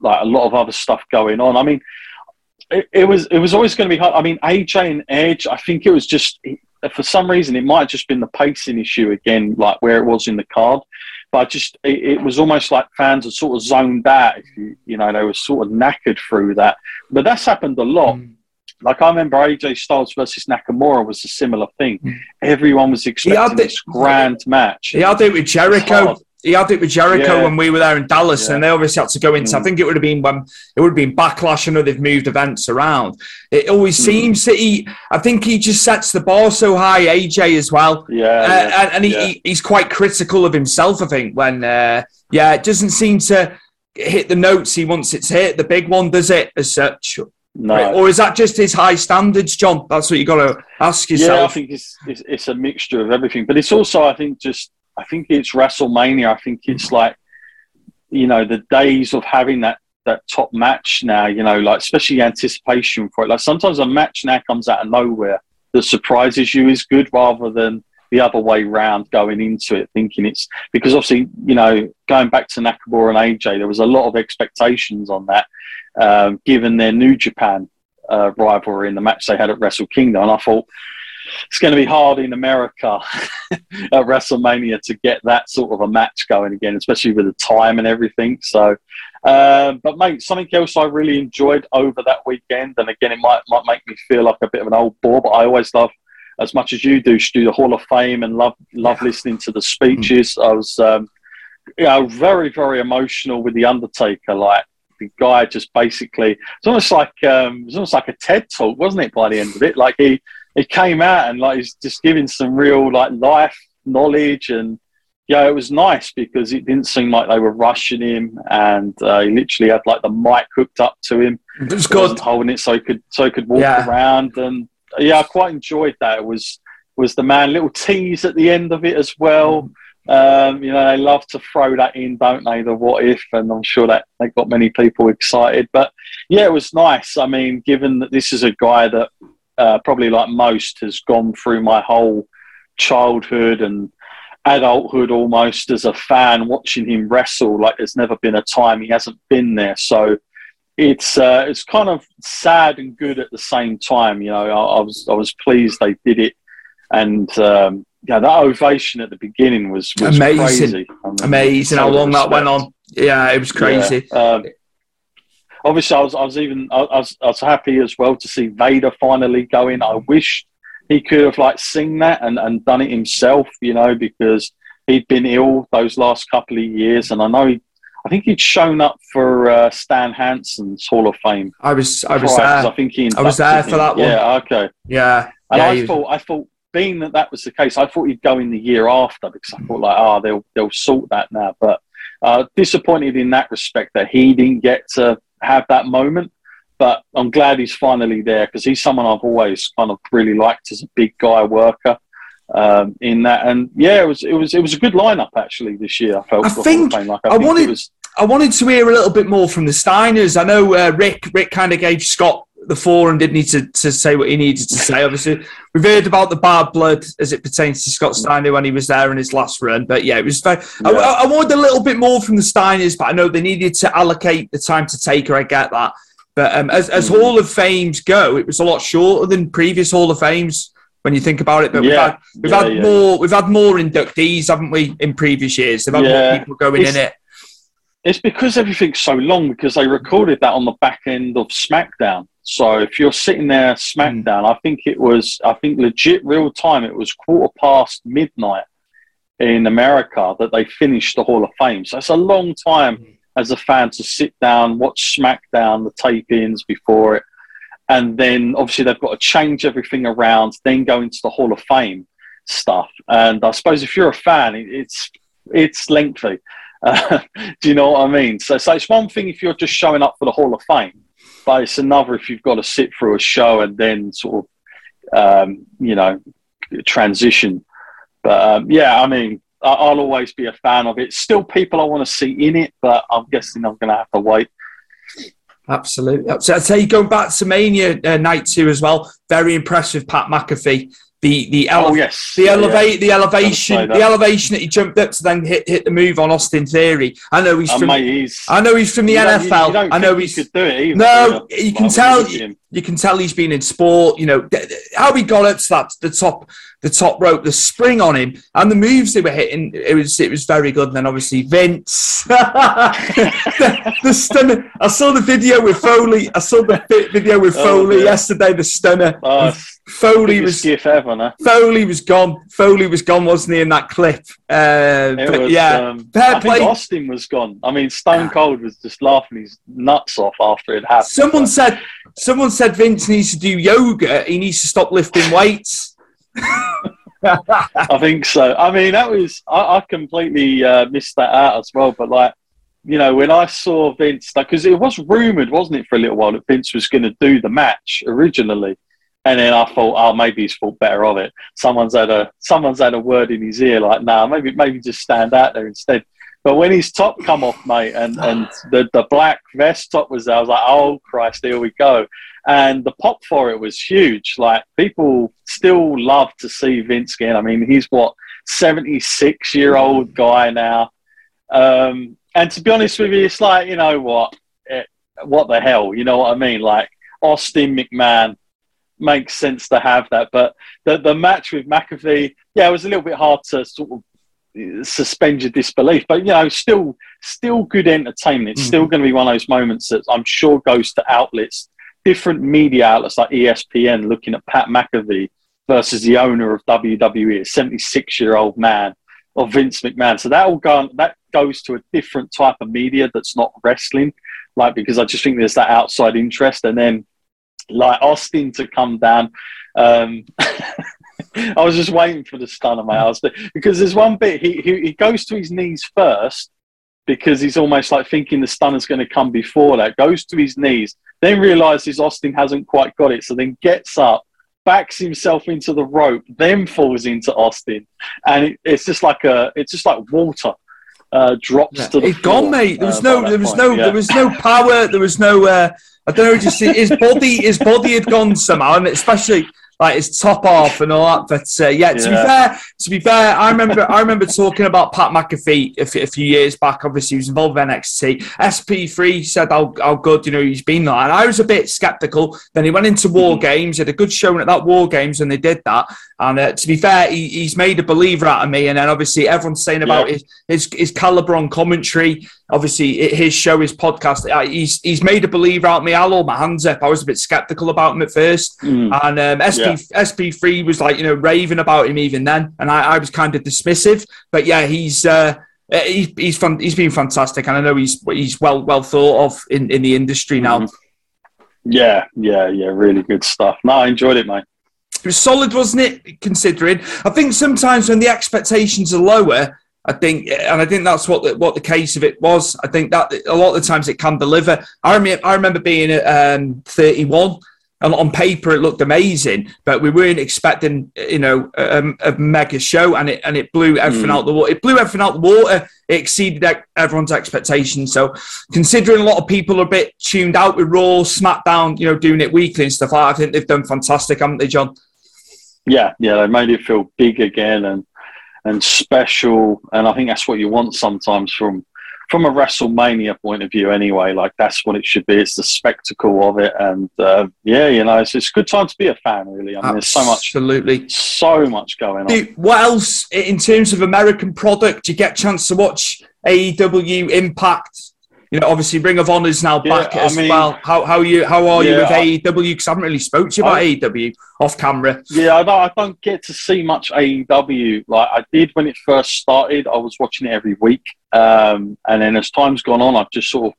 like a lot of other stuff going on. I mean, it, it was it was always going to be hard. I mean, AJ and Edge, I think it was just for some reason, it might have just been the pacing issue again, like where it was in the card. But just it, it, was almost like fans had sort of zoned out. You, you know, they were sort of knackered through that. But that's happened a lot. Mm. Like I remember AJ Styles versus Nakamura was a similar thing. Mm. Everyone was expecting this grand match. He had it with Jericho he had it with Jericho yeah. when we were there in Dallas, yeah. and they obviously had to go into. Mm. I think it would have been when it would have been backlash. I know they've moved events around. It always mm. seems that he. I think he just sets the bar so high. AJ as well. Yeah, uh, yeah and, and he, he's quite critical of himself. I think when uh, yeah, it doesn't seem to hit the notes he wants it to hit. The big one does it as such. No. Or is that just his high standards, John? That's what you got to ask yourself. Yeah, I think it's, it's, it's a mixture of everything, but it's also I think just I think it's WrestleMania. I think it's like, you know, the days of having that that top match now. You know, like especially anticipation for it. Like sometimes a match now comes out of nowhere that surprises you is good rather than the other way round going into it thinking it's because obviously you know going back to Nakamura and AJ there was a lot of expectations on that um, given their New Japan uh, rivalry in the match they had at Wrestle Kingdom and I thought it's going to be hard in America at WrestleMania to get that sort of a match going again, especially with the time and everything. So, um, but mate, something else I really enjoyed over that weekend, and again, it might might make me feel like a bit of an old bore, but I always love. As much as you do, do the Hall of Fame and love love yeah. listening to the speeches. Mm. I was, um, you know, very very emotional with the Undertaker. Like the guy just basically it's almost like um, it's almost like a TED talk, wasn't it? By the end of it, like he he came out and like he's just giving some real like life knowledge and yeah, it was nice because it didn't seem like they were rushing him, and uh, he literally had like the mic hooked up to him. It was good holding it so he could so he could walk yeah. around, and yeah, I quite enjoyed that. It was was the man little tease at the end of it as well. Um, you know, they love to throw that in, don't they? The what if, and I'm sure that they got many people excited. But yeah, it was nice. I mean, given that this is a guy that uh, probably like most, has gone through my whole childhood and adulthood almost as a fan watching him wrestle. Like there's never been a time he hasn't been there. So it's uh, it's kind of sad and good at the same time. You know, I, I was I was pleased they did it, and um, yeah, that ovation at the beginning was, was amazing, crazy. I mean, amazing how long respect. that went on. Yeah, it was crazy. Yeah. Um, obviously, I was, I was even I was, I was happy as well to see Vader finally go in. I wish he could have like seen that and, and done it himself, you know, because he'd been ill those last couple of years, and I know he, I think he'd shown up for uh, Stan Hansen's Hall of Fame. I was, I was there. I think he I was there for that one. Yeah, okay. Yeah, and yeah, I thought, I thought, being that that was the case, I thought he'd go in the year after because I thought like, oh, they'll they'll sort that now. But uh, disappointed in that respect that he didn't get to have that moment. But I'm glad he's finally there because he's someone I've always kind of really liked as a big guy worker. um, in that. And yeah, it was it was it was a good lineup actually this year. I felt. I think like, I, I think wanted I wanted to hear a little bit more from the Steiners. I know uh, Rick Rick kind of gave Scott the forum didn't need to, to say what he needed to say. Obviously, we've heard about the bad blood as it pertains to Scott Steiner when he was there in his last run. But yeah, it was very. Yeah. I, I, wanted a little bit more from the Steiners, but I know they needed to allocate the time to take her. I get that. But um, as, as mm. Hall of Fames go, it was a lot shorter than previous Hall of Fames when you think about it. But we've had we've yeah, had yeah. more we've had more inductees, haven't we, in previous years? They've had more people going it's, in it. It's because everything's so long because they recorded that on the back end of SmackDown. So if you're sitting there SmackDown, mm. I think it was I think legit real time. It was quarter past midnight in America that they finished the Hall of Fame. So it's a long time mm. as a fan to sit down, watch SmackDown, the tape-ins before it, and then obviously they've got to change everything around, then go into the Hall of Fame stuff. And I suppose if you're a fan, it's it's lengthy. Uh, do you know what I mean? So, so it's one thing if you're just showing up for the Hall of Fame, but it's another if you've got to sit through a show and then sort of, um, you know, transition. But um, yeah, I mean, I'll always be a fan of it. Still, people I want to see in it, but I'm guessing I'm going to have to wait. Absolutely. So I'd say going back to Mania uh, night two as well, very impressive Pat McAfee. The the ele- oh, yes. the elevate yeah. the elevation the elevation that he jumped up to then hit hit the move on Austin Theory. I know he's oh, from mate, he's, I know he's from the NFL. You, you I know he's could do it. Either, no, you can tell you can tell he's been in sport. You know how he got up to that the top the top rope, the spring on him, and the moves they were hitting. It was it was very good. And then obviously Vince, the, the, stunner. I saw the video with Foley. I saw the video with oh, Foley oh, yesterday. The stunner. Oh, Foley was ever, Foley was gone. Foley was gone, wasn't he? In that clip. Uh, was, yeah, um, I think Austin was gone. I mean, Stone Cold was just laughing his nuts off after it happened. Someone said, someone said Vince needs to do yoga. He needs to stop lifting weights. I think so. I mean, that was I, I completely uh, missed that out as well. But like, you know, when I saw Vince, because like, it was rumored, wasn't it, for a little while that Vince was going to do the match originally, and then I thought, oh, maybe he's thought better of it. Someone's had a someone's had a word in his ear, like, nah, maybe maybe just stand out there instead. But when his top come off, mate, and, and the, the black vest top was there, I was like, oh Christ, here we go. And the pop for it was huge. Like people still love to see Vince again. I mean, he's what seventy six year old guy now. Um, and to be honest with you, it's like you know what, it, what the hell, you know what I mean? Like Austin McMahon makes sense to have that. But the the match with McAfee, yeah, it was a little bit hard to sort of suspend your disbelief. But you know, still still good entertainment. It's mm-hmm. still going to be one of those moments that I'm sure goes to outlets, different media outlets like ESPN, looking at Pat McAfee versus the owner of WWE, a 76 year old man, or Vince McMahon. So that all go that goes to a different type of media that's not wrestling. Like because I just think there's that outside interest, and then like Austin to come down. Um, I was just waiting for the stun of my ass because there's one bit he, he, he goes to his knees first because he's almost like thinking the stunner's going to come before that. Goes to his knees, then realizes Austin hasn't quite got it, so then gets up, backs himself into the rope, then falls into Austin, and it, it's just like a it's just like water. Uh, drops yeah. to the it's gone, mate. There was uh, no, there was point, no, yeah. there was no power. There was no. Uh, I don't know. Just his body, his body had gone somehow, and especially like his top off and all that. But uh, yeah, to yeah. be fair, to be fair, I remember I remember talking about Pat McAfee a, few years back. Obviously, he was involved with NXT. SP3 said how, how good you know he's been there, and I was a bit skeptical. Then he went into War mm-hmm. Games, had a good showing at that War Games, and they did that. And uh, to be fair, he, he's made a believer out of me. And then obviously everyone's saying about yeah. his, his his caliber on commentary. Obviously, his show, his podcast, uh, he's he's made a believer out of me. I'll hold my hands up. I was a bit skeptical about him at first, mm. and um, SP. SP3 was like you know raving about him even then, and I, I was kind of dismissive. But yeah, he's. Uh, he, he's fun, he's been fantastic, and I know he's he's well well thought of in, in the industry now. Mm. Yeah, yeah, yeah, really good stuff. No, I enjoyed it, mate. It was solid, wasn't it? Considering, I think sometimes when the expectations are lower, I think, and I think that's what the, what the case of it was. I think that a lot of the times it can deliver. I remember, I remember being at um, 31 and on paper it looked amazing, but we weren't expecting, you know, a, a mega show, and it and it blew everything mm. out the water. It blew everything out the water. It exceeded everyone's expectations. So, considering a lot of people are a bit tuned out with Raw, SmackDown, you know, doing it weekly and stuff, I think they've done fantastic, haven't they, John? Yeah, yeah, they made it feel big again and and special, and I think that's what you want sometimes from from a WrestleMania point of view, anyway, like that's what it should be. It's the spectacle of it, and uh, yeah, you know, it's, it's a good time to be a fan. Really, I mean, there's so much, absolutely, so much going on. What else in terms of American product? Do you get a chance to watch AEW Impact? You know, obviously Ring of Honor's now yeah, back as mean, well. How how you how are yeah, you with AEW? Because I haven't really spoke to you about I, AEW off camera. Yeah, I don't, I don't get to see much AEW. Like I did when it first started. I was watching it every week, um, and then as time's gone on, I've just sort of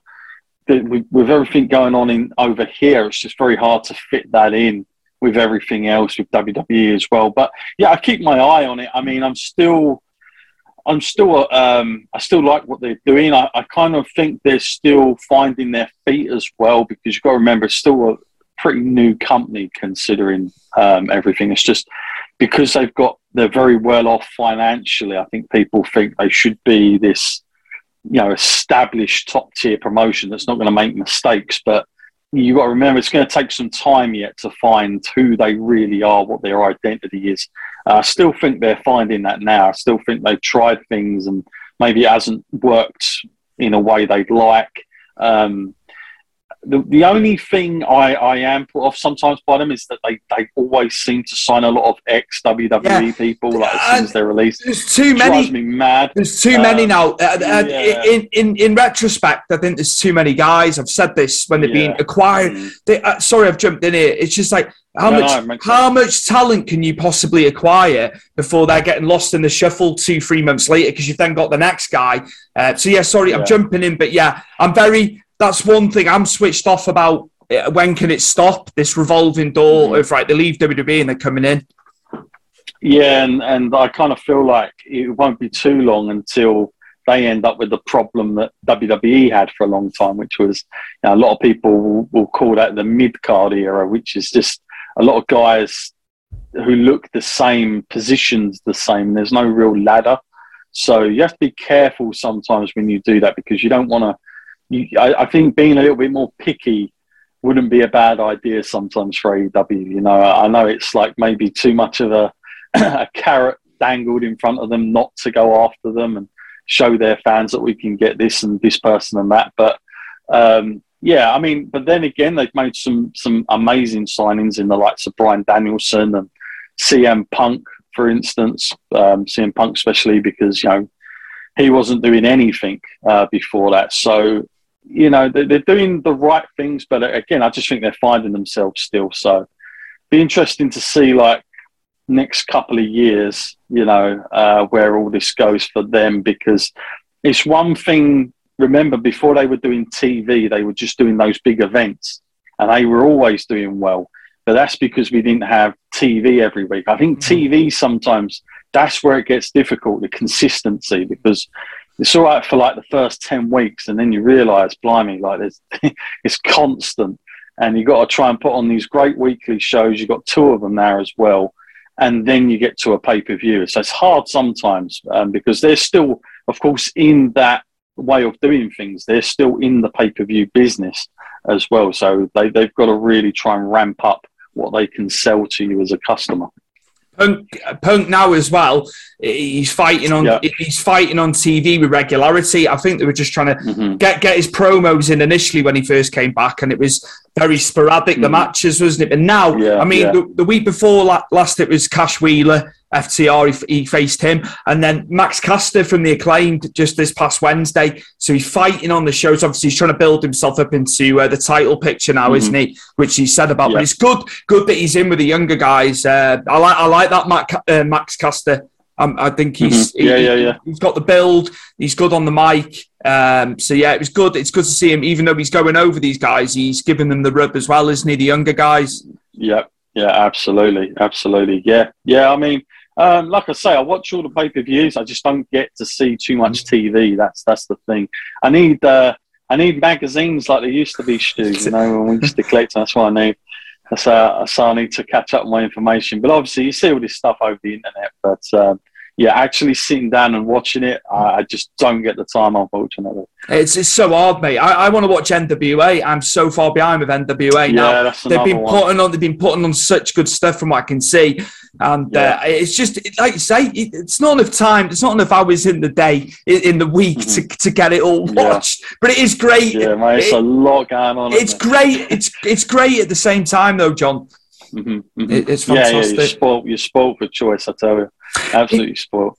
with, with everything going on in over here, it's just very hard to fit that in with everything else with WWE as well. But yeah, I keep my eye on it. I mean, I'm still I'm still, um, I still like what they're doing. I, I, kind of think they're still finding their feet as well because you've got to remember, it's still a pretty new company considering um, everything. It's just because they've got, they're very well off financially. I think people think they should be this, you know, established top tier promotion that's not going to make mistakes. But you've got to remember, it's going to take some time yet to find who they really are, what their identity is. Uh, I still think they're finding that now. I still think they've tried things and maybe it hasn't worked in a way they'd like. Um, the, the only thing I, I am put off sometimes by them is that they, they always seem to sign a lot of ex WWE yeah. people like as soon as they're released. There's too many. me mad. There's too um, many now. Uh, uh, yeah. in, in in retrospect, I think there's too many guys. I've said this when they've yeah. been acquired. Mm. They, uh, sorry, I've jumped in here. It's just like how no, much no, how much talent can you possibly acquire before they're getting lost in the shuffle two three months later because you've then got the next guy. Uh, so yeah, sorry, I'm jumping in, but yeah, I'm very. That's one thing I'm switched off about. Uh, when can it stop? This revolving door mm-hmm. of right, they leave WWE and they're coming in. Yeah, and, and I kind of feel like it won't be too long until they end up with the problem that WWE had for a long time, which was you know, a lot of people will, will call that the mid card era, which is just a lot of guys who look the same, positions the same. There's no real ladder. So you have to be careful sometimes when you do that because you don't want to. I, I, think being a little bit more picky wouldn't be a bad idea sometimes for AEW. You know, I, know it's like maybe too much of a, a carrot dangled in front of them not to go after them and show their fans that we can get this and this person and that. But um, yeah, I mean, but then again, they've made some some amazing signings in the likes of Bryan Danielson and CM Punk, for instance. Um, CM Punk, especially because you know he wasn't doing anything uh, before that. So you know they're, doing the right things, but again, I just think they're finding themselves still. So be interesting to see like next couple of years, you know, uh, where all this goes for them because it's one thing remember before they were doing TV, they were just doing those big events and they were always doing well. But that's because we didn't have TV every week. I think mm-hmm. TV sometimes that's where it gets difficult, the consistency, because it's all right for like the first 10 weeks and then you realize, blimey, like it's, it's constant. And you've got to try and put on these great weekly shows. You've got two of them now as well. And then you get to a pay per view. So it's hard sometimes um, because they're still, of course, in that way of doing things. They're still in the pay per view business as well. So they, they've got to really try and ramp up what they can sell to you as a customer. Punk, Punk now as well. He's fighting on. Yeah. He's fighting on TV with regularity. I think they were just trying to mm-hmm. get get his promos in initially when he first came back, and it was very sporadic. Mm. The matches, wasn't it? But now, yeah, I mean, yeah. the, the, week before last, it was Cash Wheeler FTR, he, he, faced him. And then Max Caster from the acclaimed just this past Wednesday. So he's fighting on the shows. Obviously, he's trying to build himself up into uh, the title picture now, mm-hmm. isn't he? Which he said about. Yeah. But it's good, good that he's in with the younger guys. Uh, I like, I like that Mac, uh, Max Caster. Um, I think he's mm-hmm. yeah, he, yeah, yeah. He's got the build. He's good on the mic. Um, so yeah, it was good. It's good to see him, even though he's going over these guys. He's giving them the rub as well, isn't he? The younger guys. Yeah, yeah, absolutely, absolutely. Yeah, yeah. I mean, um, like I say, I watch all the pay per views. I just don't get to see too much mm. TV. That's that's the thing. I need uh, I need magazines like they used to be, Stu. You know, when we used to collect. That's what I need. So, so I need to catch up on my information. But obviously, you see all this stuff over the internet. But um, yeah, actually sitting down and watching it, I, I, just don't get the time, unfortunately. It's, it's so hard, mate. I, I want to watch NWA. I'm so far behind with NWA yeah, now. That's they've been one. putting on, they've been putting on such good stuff from what I can see, and Yeah. uh, it's just like you say, it, it's not enough time. It's not enough hours in the day, in, in the week to, to get it all Mm-hmm. Yeah. watched. But it is great. Yeah, mate, it's It- a lot going on. it's great. It's it's great at the same time, though, John. hmm It- it's Yeah, yeah, you're spoiled. You're spoiled for choice. I tell you, absolutely spoiled.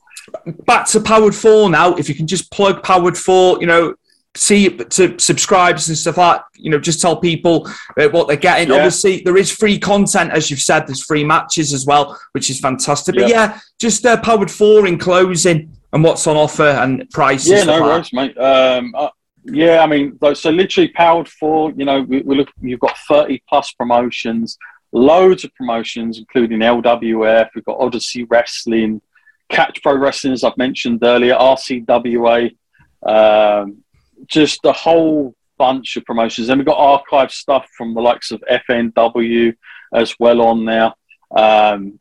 back to Powered4 now. If you can just plug Powered4, you know, see to subscribers and stuff like you know, just tell people uh, what they're getting. Yeah. Obviously, there is free content, as you've said, there's free matches as well, which is fantastic. But Yeah. yeah, just uh, Powered4 in closing and what's on offer and price. Yeah, no like worries, mate. Um, uh, yeah, I mean, so literally powered four you know, we, we look, you've got 30 plus promotions, loads of promotions, including LWF, we've got Odyssey Wrestling, Catch Pro Wrestling, as I've mentioned earlier, RCWA, um, just a whole bunch of promotions. And we've got archive stuff from the likes of FNW as well on there. Um,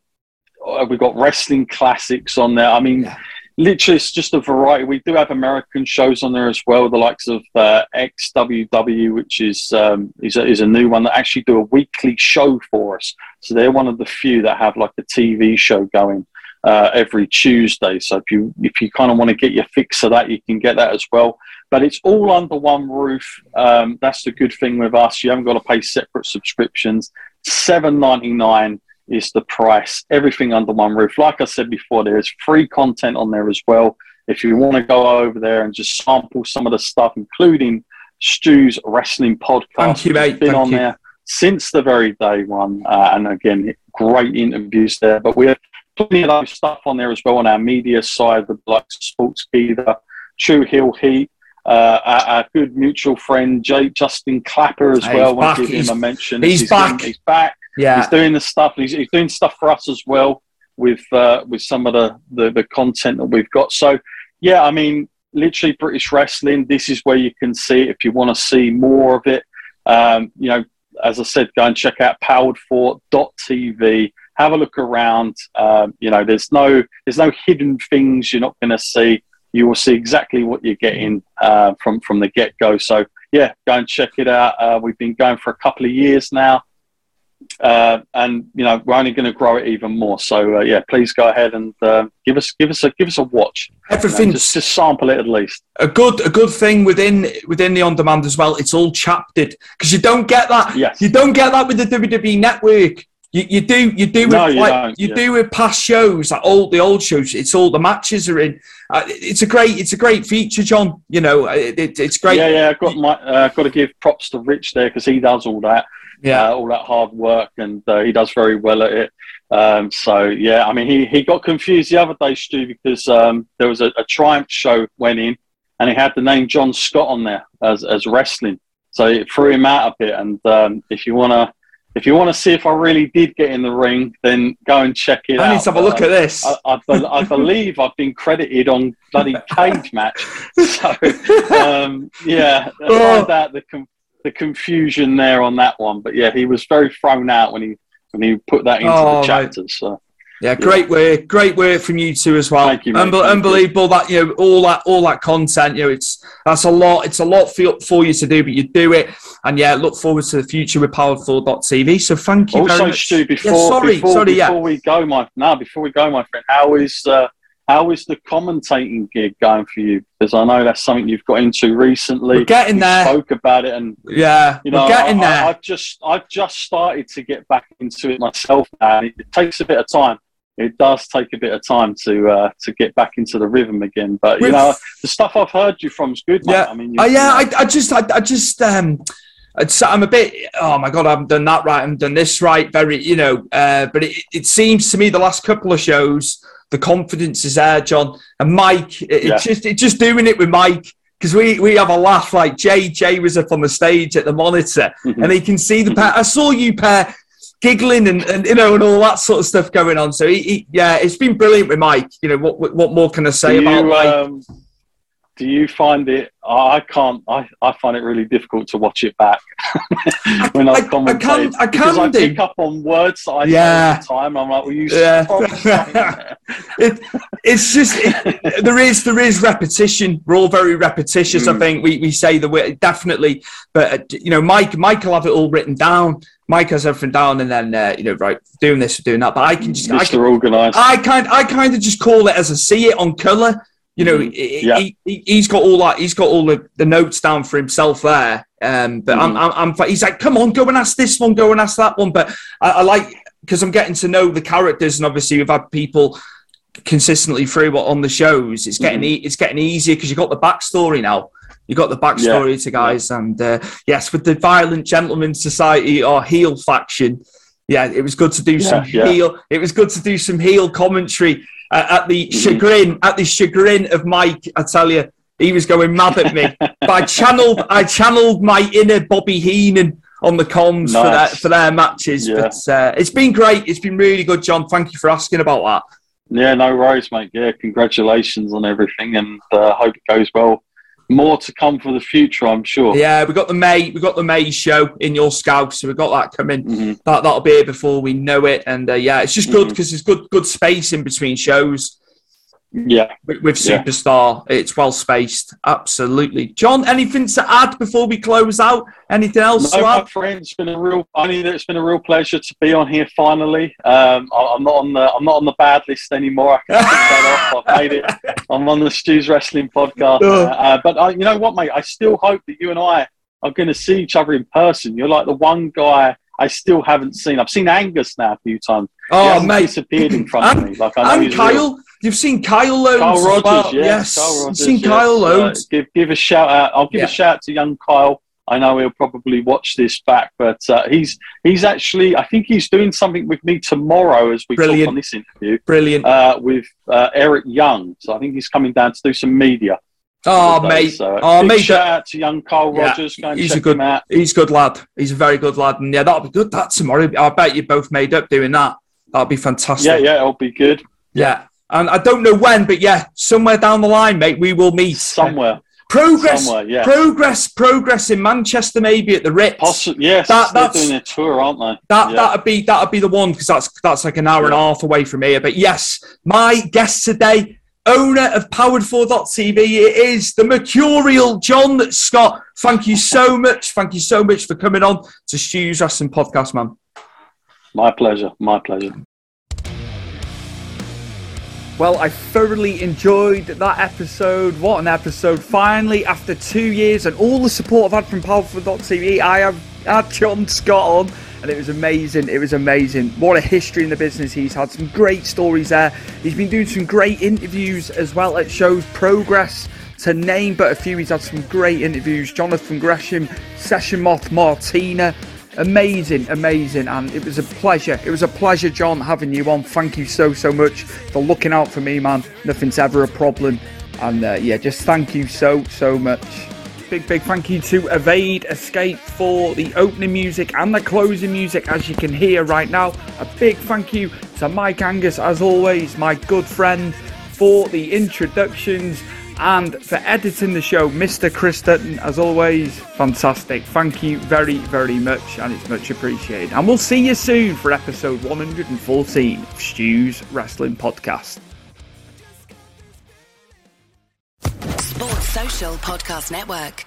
we've got wrestling classics on there. I mean, literally it's just a variety we do have american shows on there as well the likes of uh, xww which is um, is, a, is a new one that actually do a weekly show for us so they're one of the few that have like a tv show going uh, every tuesday so if you if you kind of want to get your fix of that you can get that as well but it's all under one roof um, that's the good thing with us you haven't got to pay separate subscriptions 7.99 is the price. Everything under one roof. Like I said before, there is free content on there as well. If you want to go over there and just sample some of the stuff, including Stu's wrestling podcast, you, which has mate. been Thank on you. there since the very day one. Uh, and again, great interviews there. But we have plenty of those stuff on there as well on our media side, the likes of Sports Geether, True Hill Heat. Uh, our, our good mutual friend Jay Justin Clapper as Hey, well. he's Want to give He's- him a mention. he's back. He's back Yeah. he's doing the stuff. He's, he's doing stuff for us as well with uh, with some of the, the the content that we've got. So yeah, I mean, literally British wrestling. This is where you can see it if you want to see more of it. Um, you know, as I said, go and check out powered4.tv. Have a look around. Um, you know, there's no there's no hidden things you're not going to see. You will see exactly what you're getting uh, from from the get go. So yeah, go and check it out. Uh, we've been going for a couple of years now uh, and you know we're only going to grow it even more. So uh, yeah, please go ahead and uh, give us give us a give us a watch. You know, just, just sample it at least. a good a good thing within within the on demand as well. It's all chaptered because you don't get that. Yes. You don't get that with the WWE network. You, you do you do No, with you like you yeah. do with past shows like all the old shows. It's all the matches are in. Uh, it's a great it's a great feature, John. You know it, it, it's great. Yeah, yeah. I've got my uh, got to give props to Rich there because he does all that. Yeah. uh, all that hard work, and uh, he does very well at it. Um, so yeah, I mean, he, he got confused the other day, Stu, because um, there was a, a Triumph show went in, and he had the name John Scott on there as, as wrestling, so it threw him out a bit. And um, if you wanna if you wanna see if I really did get in the ring, then go and check it out. I need to have a look Um, at this. I, I, be- I believe I've been credited on bloody cage match. So um, yeah, Oh. out the com- the confusion there on that one. But yeah, he was very thrown out when he when he put that into Oh, the chapters. So Yeah, great work, great work from you two as well. Thank you. Unbe- Thank you. unbelievable that you know all that all that content. You know, it's that's a lot. It's a lot for, for you to do, but you do it. And yeah, look forward to the future with Powered4.tv. So thank you very also, much. Stu, before yeah, sorry, before, sorry, before yeah. we go, my now before we go, my friend, how is uh, how is the commentating gig going for you? Because I know that's something you've got into recently. We're getting You there. Spoke about it, and Yeah, you know, we're getting I, there. I, I've just I've just started to get back into it myself now. and it takes a bit of time. It does take a bit of time to uh, to get back into the rhythm again. But you With- know, the stuff I've heard you from is good. Mate. Yeah. I mean, Oh yeah, I, I just, I, I just, um, I'm a bit. Oh my god, I haven't done that right. I haven't done this right. Very, you know. Uh, but it, it seems to me the last couple of shows, the confidence is there, John and Mike. It, Yeah. It's just, it's just doing it with Mike because we we have a laugh. Like Jay, Jay was up on the stage at the monitor, Mhm. and he can see the pair. I saw you pair giggling and, and you know and all that sort of stuff going on. So he, he, yeah, it's been brilliant with Mike. You know what what, more can I say do about you, Mike? um, do you find it? I can't. I, I find it really difficult to watch it back when I, I commentate. I can, I can I pick up on words that I yeah. all the time. I'm like, well, you yeah. it, it's just it, there is there is repetition. We're all very repetitious. Mm. I think we, we say the way definitely, but uh, you know, Mike Mike will have it all written down. Mike has everything down, and then uh, you know, right, doing this, doing that. But I can just, Mr. Organised. I kind, I kind of just call it as I see it on color. You know, mm, yeah. he, has got all that. He's got all the, the notes down for himself there. Um, but mm. I'm, I'm, I'm, he's like, come on, go and ask this one, go and ask that one. But I, I like because I'm getting to know the characters, and obviously we've had people consistently through what on the shows. It's getting mm. it's getting easier because you've got the backstory now. You got the backstory yeah. to guys, yeah. and uh, yes, with the Violent Gentleman Society or heel faction, yeah, it was good to do yeah, some heel. It was good to do some heel commentary uh, at the mm-hmm. chagrin, at the chagrin of Mike. I tell you, he was going mad at me. but I channeled, I channeled my inner Bobby Heenan on the comms nice. for their for their matches. But uh, it's been great. It's been really good, John. Thank you for asking about that. Yeah, no worries, mate. Yeah, congratulations on everything, and uh, hope it goes well more to come for the future, I'm sure. Yeah, we got the May, we got the May show in your scout, so we got that coming. Mm-hmm. That that'll be here before we know it, and uh, yeah, it's just good because mm-hmm. there's good good space in between shows. Yeah, with, with Superstar, yeah. it's well spaced. Absolutely, John. Anything to add before we close out? Anything else? No, my friend. It's been a real. I mean, it's been a real pleasure to be on here finally. Um, I, am not on the. I'm not on the bad list anymore. I can take that off. I've made it. I'm on the Stu's Wrestling podcast. Uh, uh, but I, you know what, mate? I still hope that you and I are going to see each other in person. You're like the one guy I still haven't seen. I've seen Angus now a few times. Oh, mate, disappeared in front of me. Like I know and Kyle. Real. You've seen Kyle loads. Kyle Rogers, well. yeah. yes. Kyle Rogers, You've seen Kyle loads. Uh, give give a shout out. I'll give yeah. a shout out to young Kyle. I know he'll probably watch this back, but uh, he's he's actually I think he's doing something with me tomorrow as we Brilliant. talk on this interview. Brilliant. Uh, with uh, Eric Young, so I think he's coming down to do some media. Oh mate! So, oh mate! Shout out to young Kyle yeah, Rogers. Go he's a good. He's a good lad. He's a very good lad, and yeah, that'll be good. That tomorrow. I bet you both made up doing that. That'll be fantastic. Yeah, yeah, it'll be good. Yeah, and I don't know when, but yeah, somewhere down the line, mate, we will meet somewhere. Progress, yeah. progress, progress in Manchester, maybe at the Ritz. Possibly, yes, that, they're doing a tour, aren't they? That yeah. that'd be that'd be the one because that's that's like an hour yeah. and a half away from here. But yes, my guest today, owner of Powered4.tv, it is the mercurial John Scott. Thank you so much. Thank you so much for coming on to Stu's Wrestling Podcast, man. My pleasure. My pleasure. Well, I thoroughly enjoyed that episode. What an episode. Finally, after two years and all the support I've had from Powered4.tv, I have had John Scott on and it was amazing. It was amazing. What a history in the business he's had. Some great stories there. He's been doing some great interviews as well It shows. Progress to name but a few. He's had some great interviews. Jonathan Gresham, Session Moth Martina, amazing, amazing, and it was a pleasure. It was a pleasure, John, having you on. Thank you so, so much for looking out for me, man. Nothing's ever a problem, and uh, yeah, just thank you so, so much. Big, big thank you to Evade Escape for the opening music and the closing music, as you can hear right now. A big thank you to Mike Angus, as always, my good friend, for the introductions and for editing the show, Mr. Chris Dutton, as always, fantastic. Thank you very, very much, and it's much appreciated. And we'll see you soon for episode 114 of Stu's Wrestling Podcast. Sports Social Podcast Network.